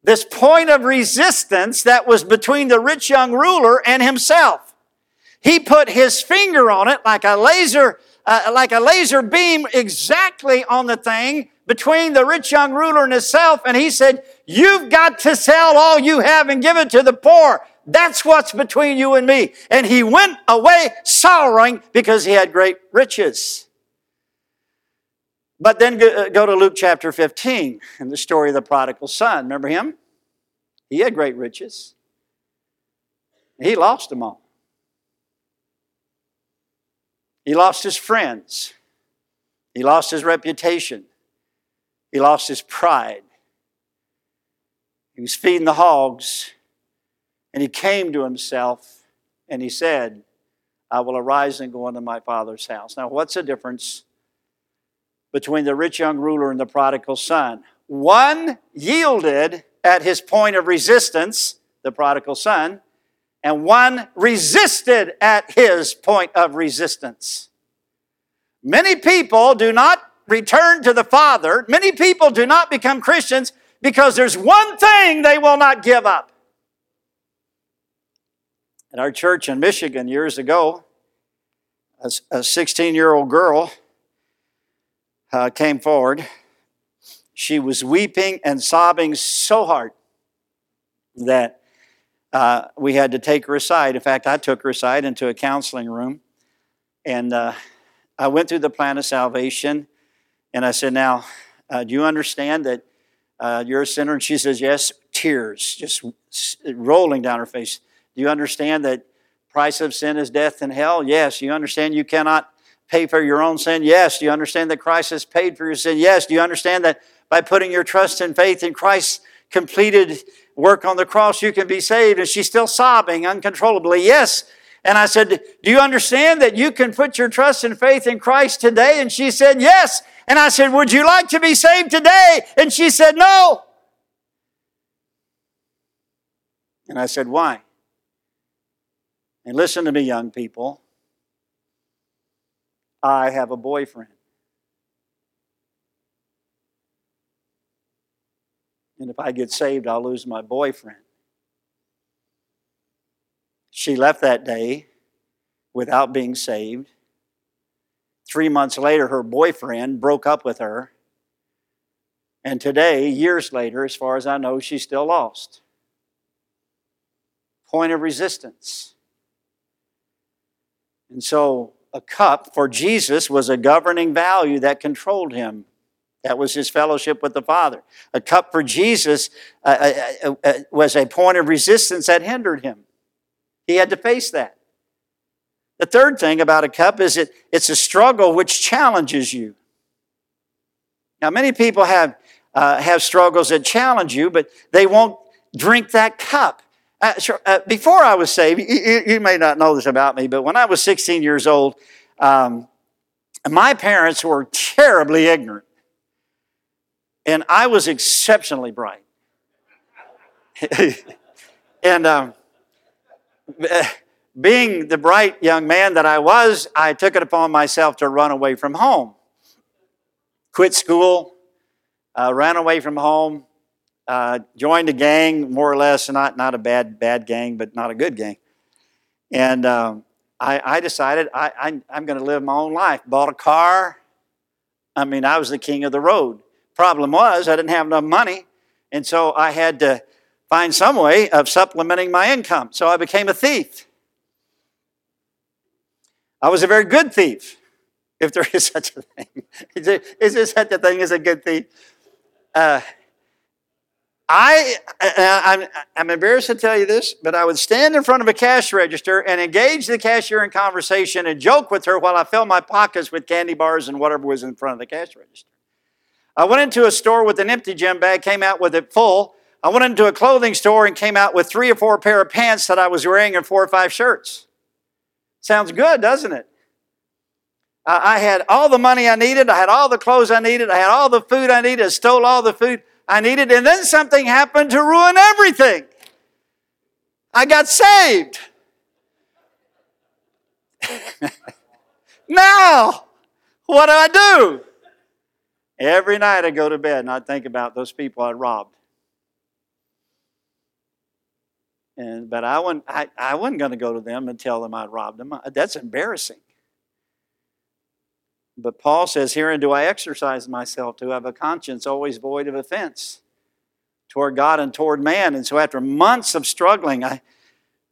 this point of resistance that was between the rich young ruler and himself. He put his finger on it like a laser, uh, like a laser beam exactly on the thing between the rich young ruler and himself. And he said, you've got to sell all you have and give it to the poor. That's what's between you and me. And he went away sorrowing because he had great riches. But then uh, go to Luke chapter 15 and the story of the prodigal son. Remember him? He had great riches. He lost them all. He lost his friends. He lost his reputation. He lost his pride. He was feeding the hogs, and he came to himself and he said, I will arise and go into my father's house. Now, what's the difference between the rich young ruler and the prodigal son. One yielded at his point of resistance, the prodigal son, and one resisted at his point of resistance. Many people do not return to the Father, many people do not become Christians because there's one thing they will not give up. At our church in Michigan years ago, a 16 year old girl uh, came forward. She was weeping and sobbing so hard that uh, we had to take her aside. In fact, I took her aside into a counseling room, and uh, I went through the plan of salvation, and I said, "Now, uh, do you understand that uh, you're a sinner?" And she says, "Yes." Tears just rolling down her face. Do you understand that price of sin is death and hell? Yes. You understand you cannot pay for your own sin? Yes. Do you understand that Christ has paid for your sin? Yes. Do you understand that by putting your trust and faith in Christ's completed work on the cross, you can be saved? And she's still sobbing uncontrollably. Yes. And I said, Do you understand that you can put your trust and faith in Christ today? And she said, Yes. And I said, Would you like to be saved today? And she said, No. And I said, Why? And listen to me, young people. I have a boyfriend. And if I get saved, I'll lose my boyfriend. She left that day without being saved. Three months later, her boyfriend broke up with her. And today, years later, as far as I know, she's still lost. Point of resistance. And so a cup for Jesus was a governing value that controlled him. That was his fellowship with the Father. A cup for Jesus uh, uh, uh, uh, was a point of resistance that hindered him. He had to face that. The third thing about a cup is it, it's a struggle which challenges you. Now, many people have, uh, have struggles that challenge you, but they won't drink that cup. Uh, sure, uh, before I was saved, you, you, may not know this about me, but when I was 16 years old, um, my parents were terribly ignorant, and I was exceptionally bright. [LAUGHS] and um, [LAUGHS] being the bright young man that I was, I took it upon myself to run away from home. Quit school, uh, ran away from home, uh, joined a gang, more or less, not, not a bad, bad gang, but not a good gang. And um, I, I, decided I, I, I'm going to live my own life. Bought a car. I mean, I was the king of the road. Problem was, I didn't have enough money, and so I had to find some way of supplementing my income. So I became a thief. I was a very good thief, if there is [LAUGHS] such a thing. Is there, such a thing as a good thief? Uh, I, uh, uh, I'm, I'm embarrassed to tell you this, but I would stand in front of a cash register and engage the cashier in conversation and joke with her while I filled my pockets with candy bars and whatever was in front of the cash register. I went into a store with an empty gym bag, came out with it full. I went into a clothing store and came out with three or four pair of pants that I was wearing and four or five shirts. Sounds good, doesn't it? I had all the money I needed. I had all the clothes I needed. I had all the food I needed. I stole all the food I needed. And then something happened to ruin everything. I got saved. [LAUGHS] now, what do I do? Every night I go to bed and I think about those people I robbed. And, but I wasn't, I, I wasn't going to go to them and tell them I'd robbed them. That's embarrassing. But Paul says, Herein do I exercise myself to have a conscience always void of offense toward God and toward man. And so after months of struggling, I,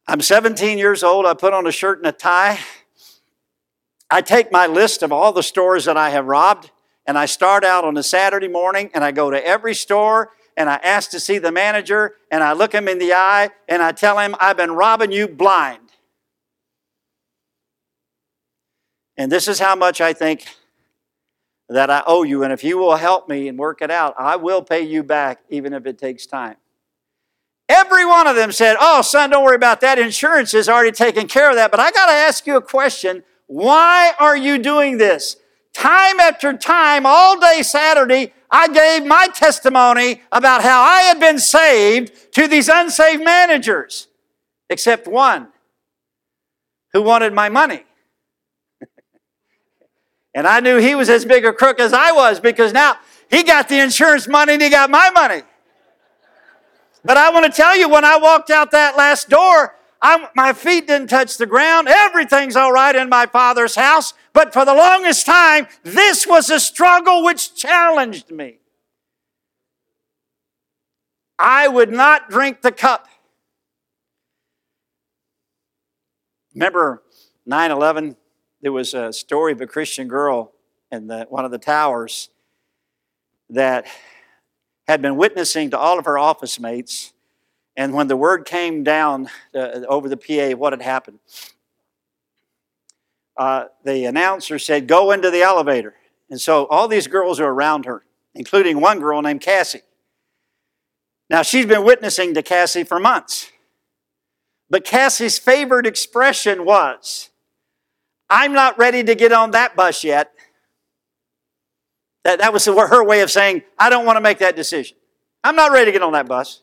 I'm 17 years old. I put on a shirt and a tie. I take my list of all the stores that I have robbed, and I start out on a Saturday morning, and I go to every store and I ask to see the manager, and I look him in the eye, and I tell him, I've been robbing you blind. And this is how much I think that I owe you. And if you will help me and work it out, I will pay you back, even if it takes time. Every one of them said, Oh, son, don't worry about that. Insurance is already taken care of that. But I got to ask you a question. Why are you doing this? Time after time, all day Saturday, I gave my testimony about how I had been saved to these unsaved managers, except one who wanted my money. And I knew he was as big a crook as I was because now he got the insurance money and he got my money. But I want to tell you, when I walked out that last door, I'm, my feet didn't touch the ground. Everything's all right in my father's house. But for the longest time, this was a struggle which challenged me. I would not drink the cup. Remember 9 11? There was a story of a Christian girl in the, one of the towers that had been witnessing to all of her office mates and when the word came down uh, over the PA, what had happened? Uh, the announcer said, Go into the elevator. And so all these girls are around her, including one girl named Cassie. Now, she's been witnessing to Cassie for months. But Cassie's favorite expression was, I'm not ready to get on that bus yet. That, that was her way of saying, I don't want to make that decision. I'm not ready to get on that bus.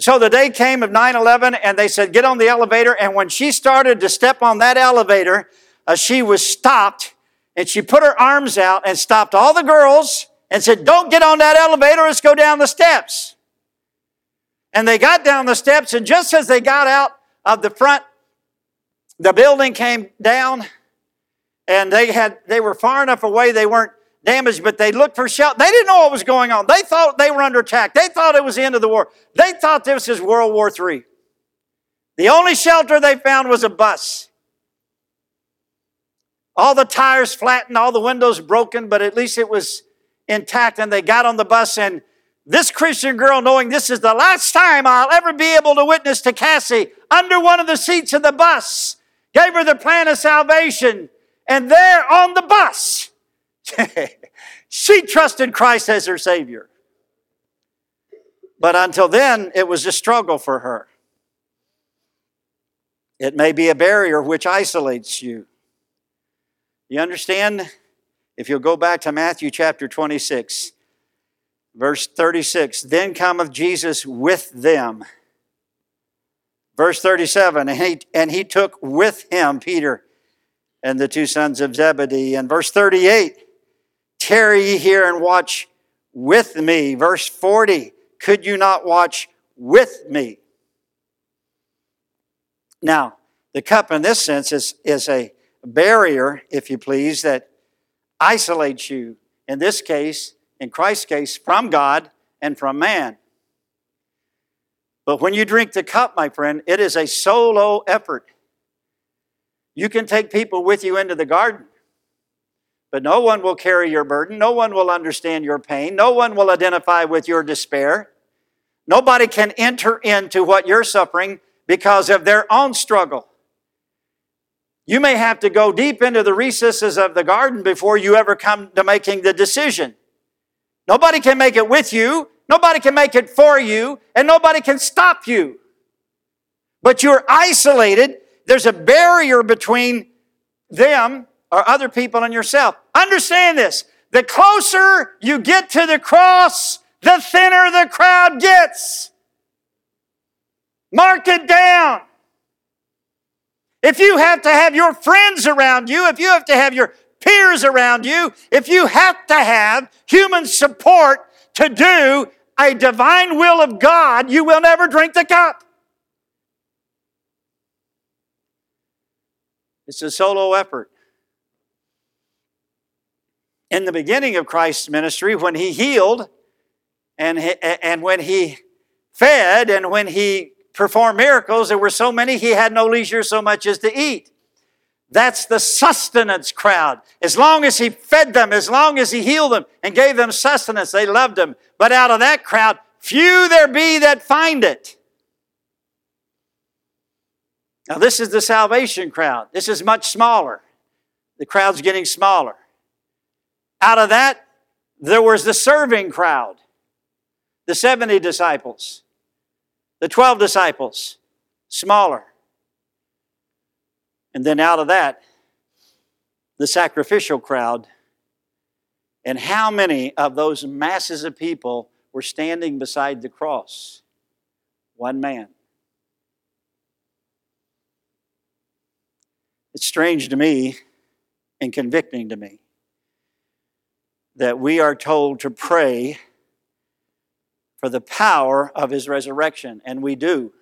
So the day came of 9 11, and they said, Get on the elevator. And when she started to step on that elevator, uh, she was stopped, and she put her arms out and stopped all the girls and said, Don't get on that elevator, let's go down the steps. And they got down the steps, and just as they got out of the front, the building came down, and they had they were far enough away they weren't damaged, but they looked for shelter. They didn't know what was going on. They thought they were under attack. They thought it was the end of the war. They thought this was World War III. The only shelter they found was a bus. All the tires flattened, all the windows broken, but at least it was intact. And they got on the bus, and this Christian girl, knowing this is the last time I'll ever be able to witness to Cassie, under one of the seats of the bus, gave her the plan of salvation. And there on the bus, [LAUGHS] she trusted Christ as her Savior. But until then, it was a struggle for her. It may be a barrier which isolates you. You understand? If you'll go back to Matthew chapter 26, verse 36, then cometh Jesus with them. Verse 37, and he, and he took with him Peter and the two sons of Zebedee. And verse 38, tarry ye here and watch with me. Verse 40, could you not watch with me? Now, the cup in this sense is, is a barrier, if you please, that isolates you, in this case, in Christ's case, from God and from man. But when you drink the cup, my friend, it is a solo effort. You can take people with you into the garden, but no one will carry your burden. No one will understand your pain. No one will identify with your despair. Nobody can enter into what you're suffering because of their own struggle. You may have to go deep into the recesses of the garden before you ever come to making the decision. Nobody can make it with you, nobody can make it for you, and nobody can stop you. But you're isolated. There's a barrier between them or other people and yourself. Understand this. The closer you get to the cross, the thinner the crowd gets. Mark it down. If you have to have your friends around you, if you have to have your peers around you, if you have to have human support to do a divine will of God, you will never drink the cup. It's a solo effort. In the beginning of Christ's ministry, when he healed and, and when he fed and when he performed miracles, there were so many he had no leisure so much as to eat. That's the sustenance crowd. As long as he fed them, as long as he healed them and gave them sustenance, they loved him. But out of that crowd, few there be that find it. Now, this is the salvation crowd. This is much smaller. The crowd's getting smaller. Out of that, there was the serving crowd, the 70 disciples. The 12 disciples, smaller. And then out of that, the sacrificial crowd. And how many of those masses of people were standing beside the cross? One man. It's strange to me and convicting to me that we are told to pray for the power of his resurrection, and we do.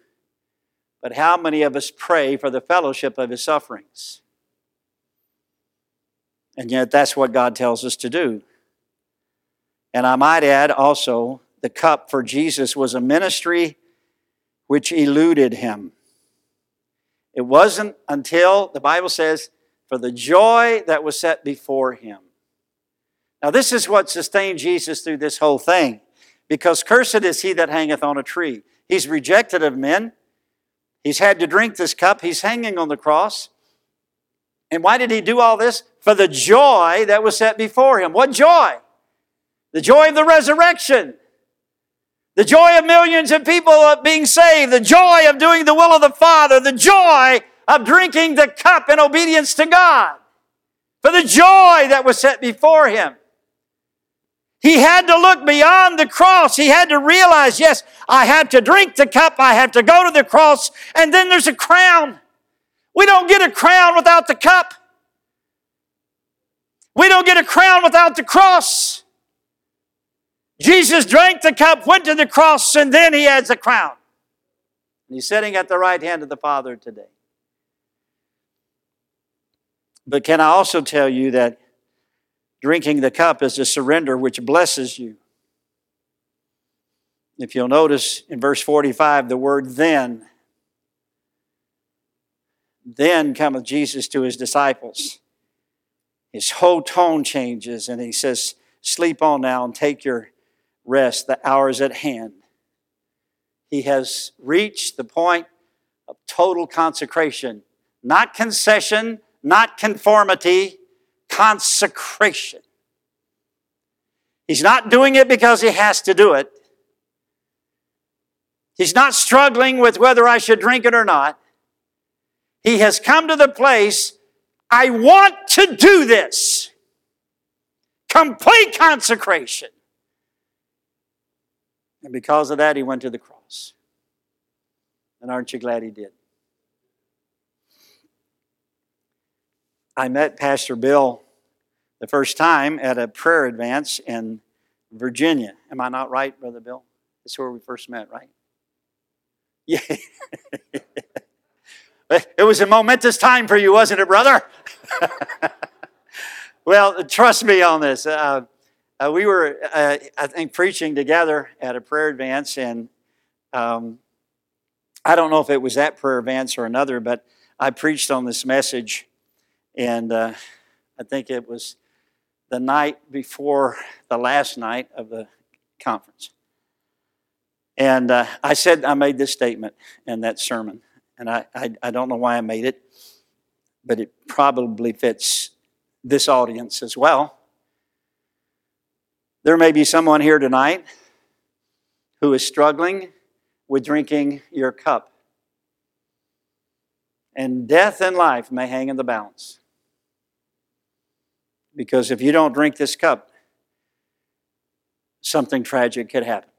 But how many of us pray for the fellowship of his sufferings? And yet, that's what God tells us to do. And I might add also, the cup for Jesus was a ministry which eluded him. It wasn't until, the Bible says, for the joy that was set before him. Now, this is what sustained Jesus through this whole thing. Because cursed is he that hangeth on a tree. He's rejected of men. He's had to drink this cup. He's hanging on the cross. And why did he do all this? For the joy that was set before him. What joy? The joy of the resurrection. The joy of millions of people being saved. The joy of doing the will of the Father. The joy of drinking the cup in obedience to God. For the joy that was set before him. He had to look beyond the cross. He had to realize, yes, I have to drink the cup, I have to go to the cross, and then there's a crown. We don't get a crown without the cup. We don't get a crown without the cross. Jesus drank the cup, went to the cross, and then he has a crown. And he's sitting at the right hand of the Father today. But can I also tell you that Drinking the cup is a surrender which blesses you. If you'll notice in verse 45, the word then. Then cometh Jesus to his disciples. His whole tone changes and he says, Sleep on now and take your rest. The hour is at hand. He has reached the point of total consecration, not concession, not conformity, consecration. He's not doing it because he has to do it. He's not struggling with whether I should drink it or not. He has come to the place, I want to do this. Complete consecration. And because of that, he went to the cross. And aren't you glad he did? I met Pastor Bill the first time at a prayer advance in Virginia. Am I not right, Brother Bill? That's where we first met, right? [LAUGHS] Yeah. it was a momentous time for you, wasn't it, brother? [LAUGHS] well, trust me on this. Uh, uh, we were, uh, I think, preaching together at a prayer advance, and um, I don't know if it was that prayer advance or another, but I preached on this message and uh, I think it was the night before the last night of the conference. And uh, I said, I made this statement in that sermon. And I, I, I don't know why I made it, but it probably fits this audience as well. There may be someone here tonight who is struggling with drinking your cup. And death and life may hang in the balance. Because if you don't drink this cup, something tragic could happen.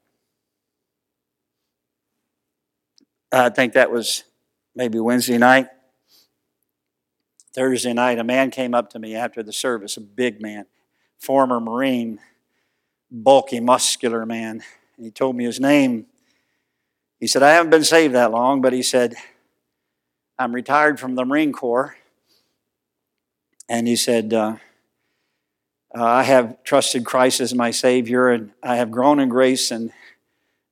I think that was maybe Wednesday night. Thursday night, a man came up to me after the service, a big man, former Marine, bulky, muscular man. And he told me his name. He said, I haven't been saved that long, but he said, I'm retired from the Marine Corps. And he said, uh, uh, I have trusted Christ as my Savior, and I have grown in grace. And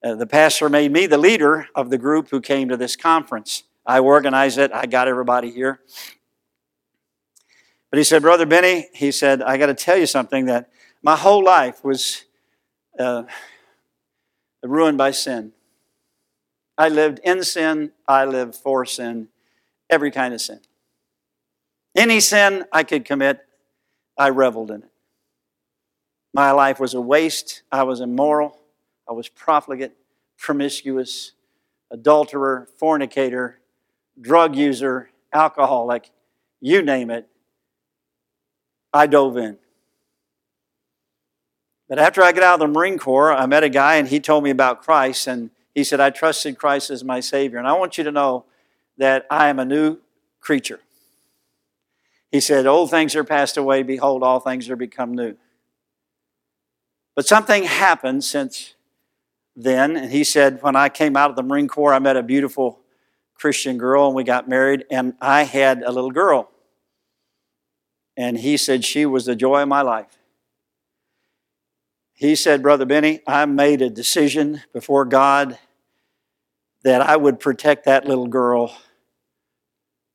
uh, the pastor made me the leader of the group who came to this conference. I organized it, I got everybody here. But he said, Brother Benny, he said, I got to tell you something that my whole life was uh, ruined by sin. I lived in sin, I lived for sin, every kind of sin. Any sin I could commit, I reveled in it. My life was a waste. I was immoral. I was profligate, promiscuous, adulterer, fornicator, drug user, alcoholic, you name it. I dove in. But after I got out of the Marine Corps, I met a guy and he told me about Christ and he said, I trusted Christ as my Savior. And I want you to know that I am a new creature. He said, Old things are passed away, behold, all things are become new. But something happened since then. And he said, when I came out of the Marine Corps, I met a beautiful Christian girl and we got married, and I had a little girl. And he said, she was the joy of my life. He said, Brother Benny, I made a decision before God that I would protect that little girl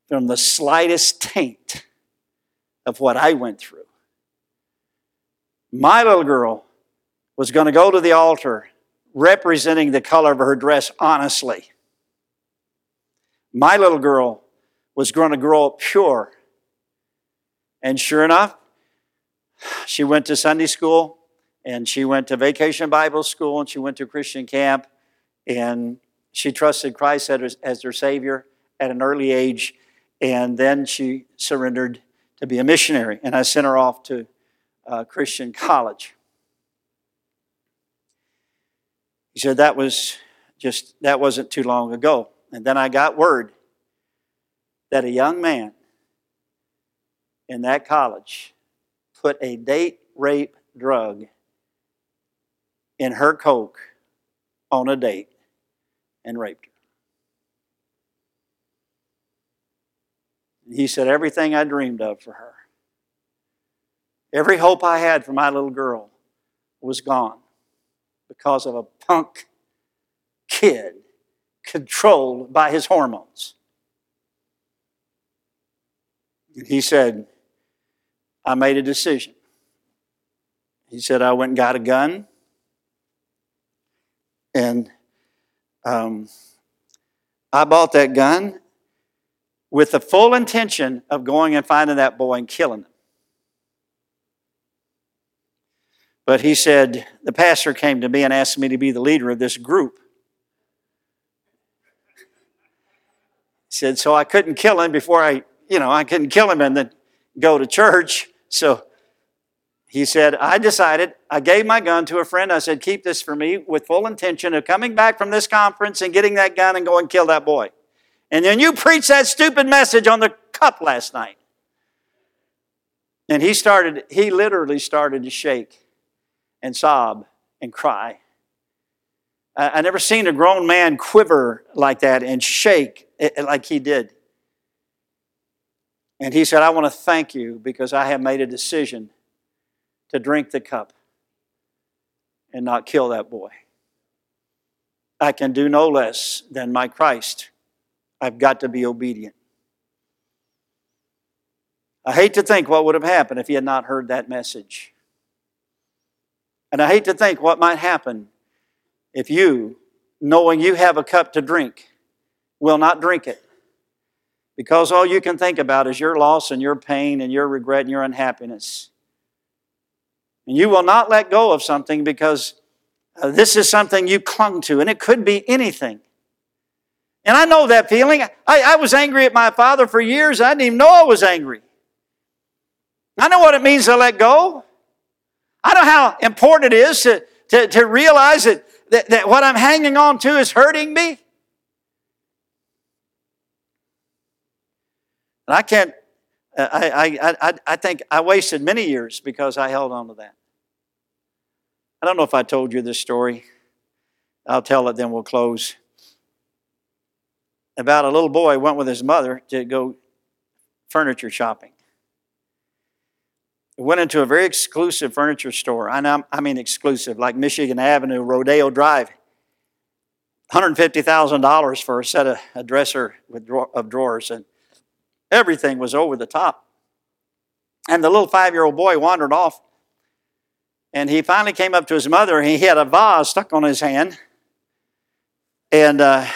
from the slightest taint of what I went through. My little girl was going to go to the altar representing the color of her dress honestly. My little girl was going to grow up pure. And sure enough, she went to Sunday school and she went to vacation Bible school and she went to Christian camp and she trusted Christ as her Savior at an early age. And then she surrendered to be a missionary. And I sent her off to uh, Christian [LAUGHS] college. He said that was just, that wasn't too long ago. And then I got word that a young man in that college put a date rape drug in her Coke on a date and raped her. He said, Everything I dreamed of for her, every hope I had for my little girl was gone because of a punk kid controlled by his hormones. And he said, I made a decision. He said, I went and got a gun. And um, I bought that gun with the full intention of going and finding that boy and killing him. But he said, the pastor came to me and asked me to be the leader of this group. He said, so I couldn't kill him before I, you know, I couldn't kill him and then go to church. So he said, I decided, I gave my gun to a friend. I said, keep this for me with full intention of coming back from this conference and getting that gun and go and kill that boy. And then you preached that stupid message on the cup last night. And he started, he literally started to shake and sob and cry. I, never seen a grown man quiver like that and shake eh, eh, like he did. And he said, I want to thank you because I have made a decision to drink the cup and not kill that boy. I can do no less than my Christ. I've got to be obedient. I hate to think what would have happened if he had not heard that message. And I hate to think what might happen if you, knowing you have a cup to drink, will not drink it. Because all you can think about is your loss and your pain and your regret and your unhappiness. And you will not let go of something because uh, this is something you clung to, and it could be anything. And I know that feeling. I, I was angry at my father for years. I didn't even know I was angry. I know what it means to let go. I know how important it is to, to, to realize that, that, that what I'm hanging on to is hurting me. And I can't, uh, I, I, I, I think I wasted many years because I held on to that. I don't know if I told you this story. I'll tell it, then we'll close. About a little boy went with his mother to go furniture shopping went into a very exclusive furniture store. I, I mean exclusive, like Michigan Avenue, Rodeo Drive. $150,000 for a set of a dresser with of drawers, and everything was over the top. And the little five-year-old boy wandered off, and he finally came up to his mother, and he had a vase stuck on his hand, and uh,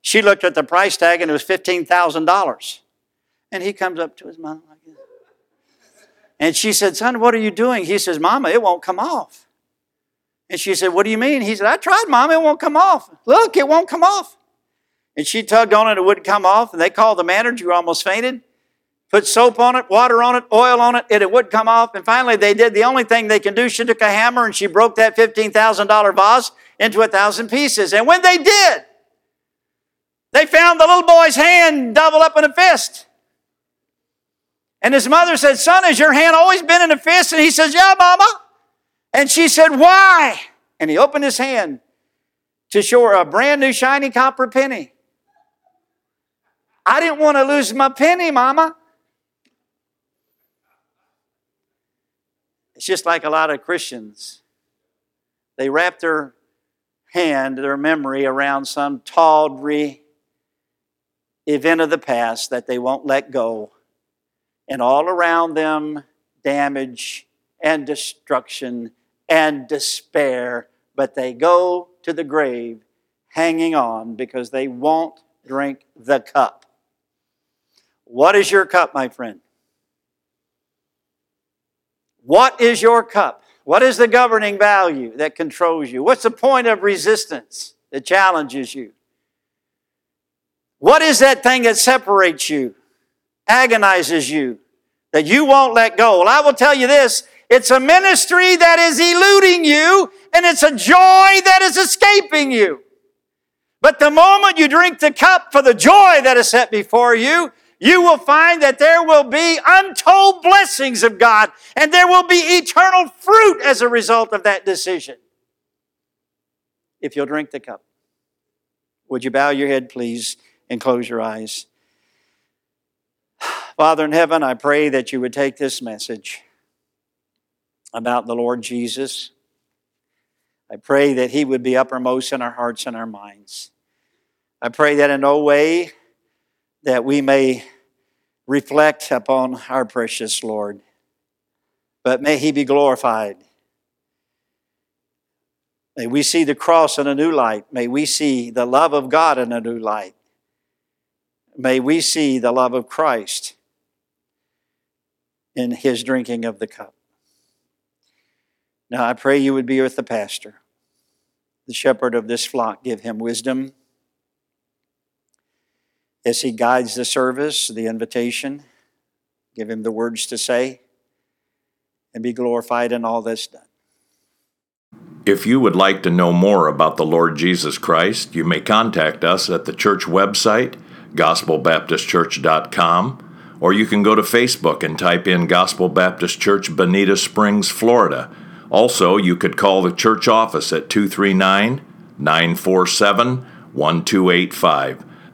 she looked at the price tag, and it was $15,000. And he comes up to his mother, and she said, Son, what are you doing? He says, Mama, it won't come off. And she said, What do you mean? He said, I tried, Mama, it won't come off. Look, it won't come off. And she tugged on it, it wouldn't come off. And they called the manager, who almost fainted. Put soap on it, water on it, oil on it, and it would come off. And finally, they did the only thing they can do. She took a hammer and she broke that $15,000 vase into a thousand pieces. And when they did, they found the little boy's hand double up in a fist. And his mother said, Son, has your hand always been in a fist? And he says, Yeah, Mama. And she said, Why? And he opened his hand to show her a brand new shiny copper penny. I didn't want to lose my penny, Mama. It's just like a lot of Christians. They wrap their hand, their memory around some tawdry event of the past that they won't let go and all around them damage and destruction and despair, but they go to the grave hanging on because they won't drink the cup. What is your cup, my friend? What is your cup? What is the governing value that controls you? What's the point of resistance that challenges you? What is that thing that separates you? agonizes you, that you won't let go. Well, I will tell you this it's a ministry that is eluding you, and it's a joy that is escaping you. But the moment you drink the cup for the joy that is set before you, you will find that there will be untold blessings of God, and there will be eternal fruit as a result of that decision. If you'll drink the cup. Would you bow your head, please, and close your eyes? [SIGHS] Father in heaven, I pray that you would take this message about the Lord Jesus. I pray that he would be uppermost in our hearts and our minds. I pray that in no way that we may reflect upon our precious Lord, but may he be glorified May we see the cross in a new light. May we see the love of God in a new light. May we see the love of Christ in his drinking of the cup. Now I pray you would be with the pastor, the shepherd of this flock. Give him wisdom as he guides the service, the invitation. Give him the words to say and be glorified in all that's done. If you would like to know more about the Lord Jesus Christ, you may contact us at the church website, gospelbaptistchurch.com, or you can go to Facebook and type in Gospel Baptist Church, Bonita Springs, Florida. Also, you could call the church office at 239 947 1285.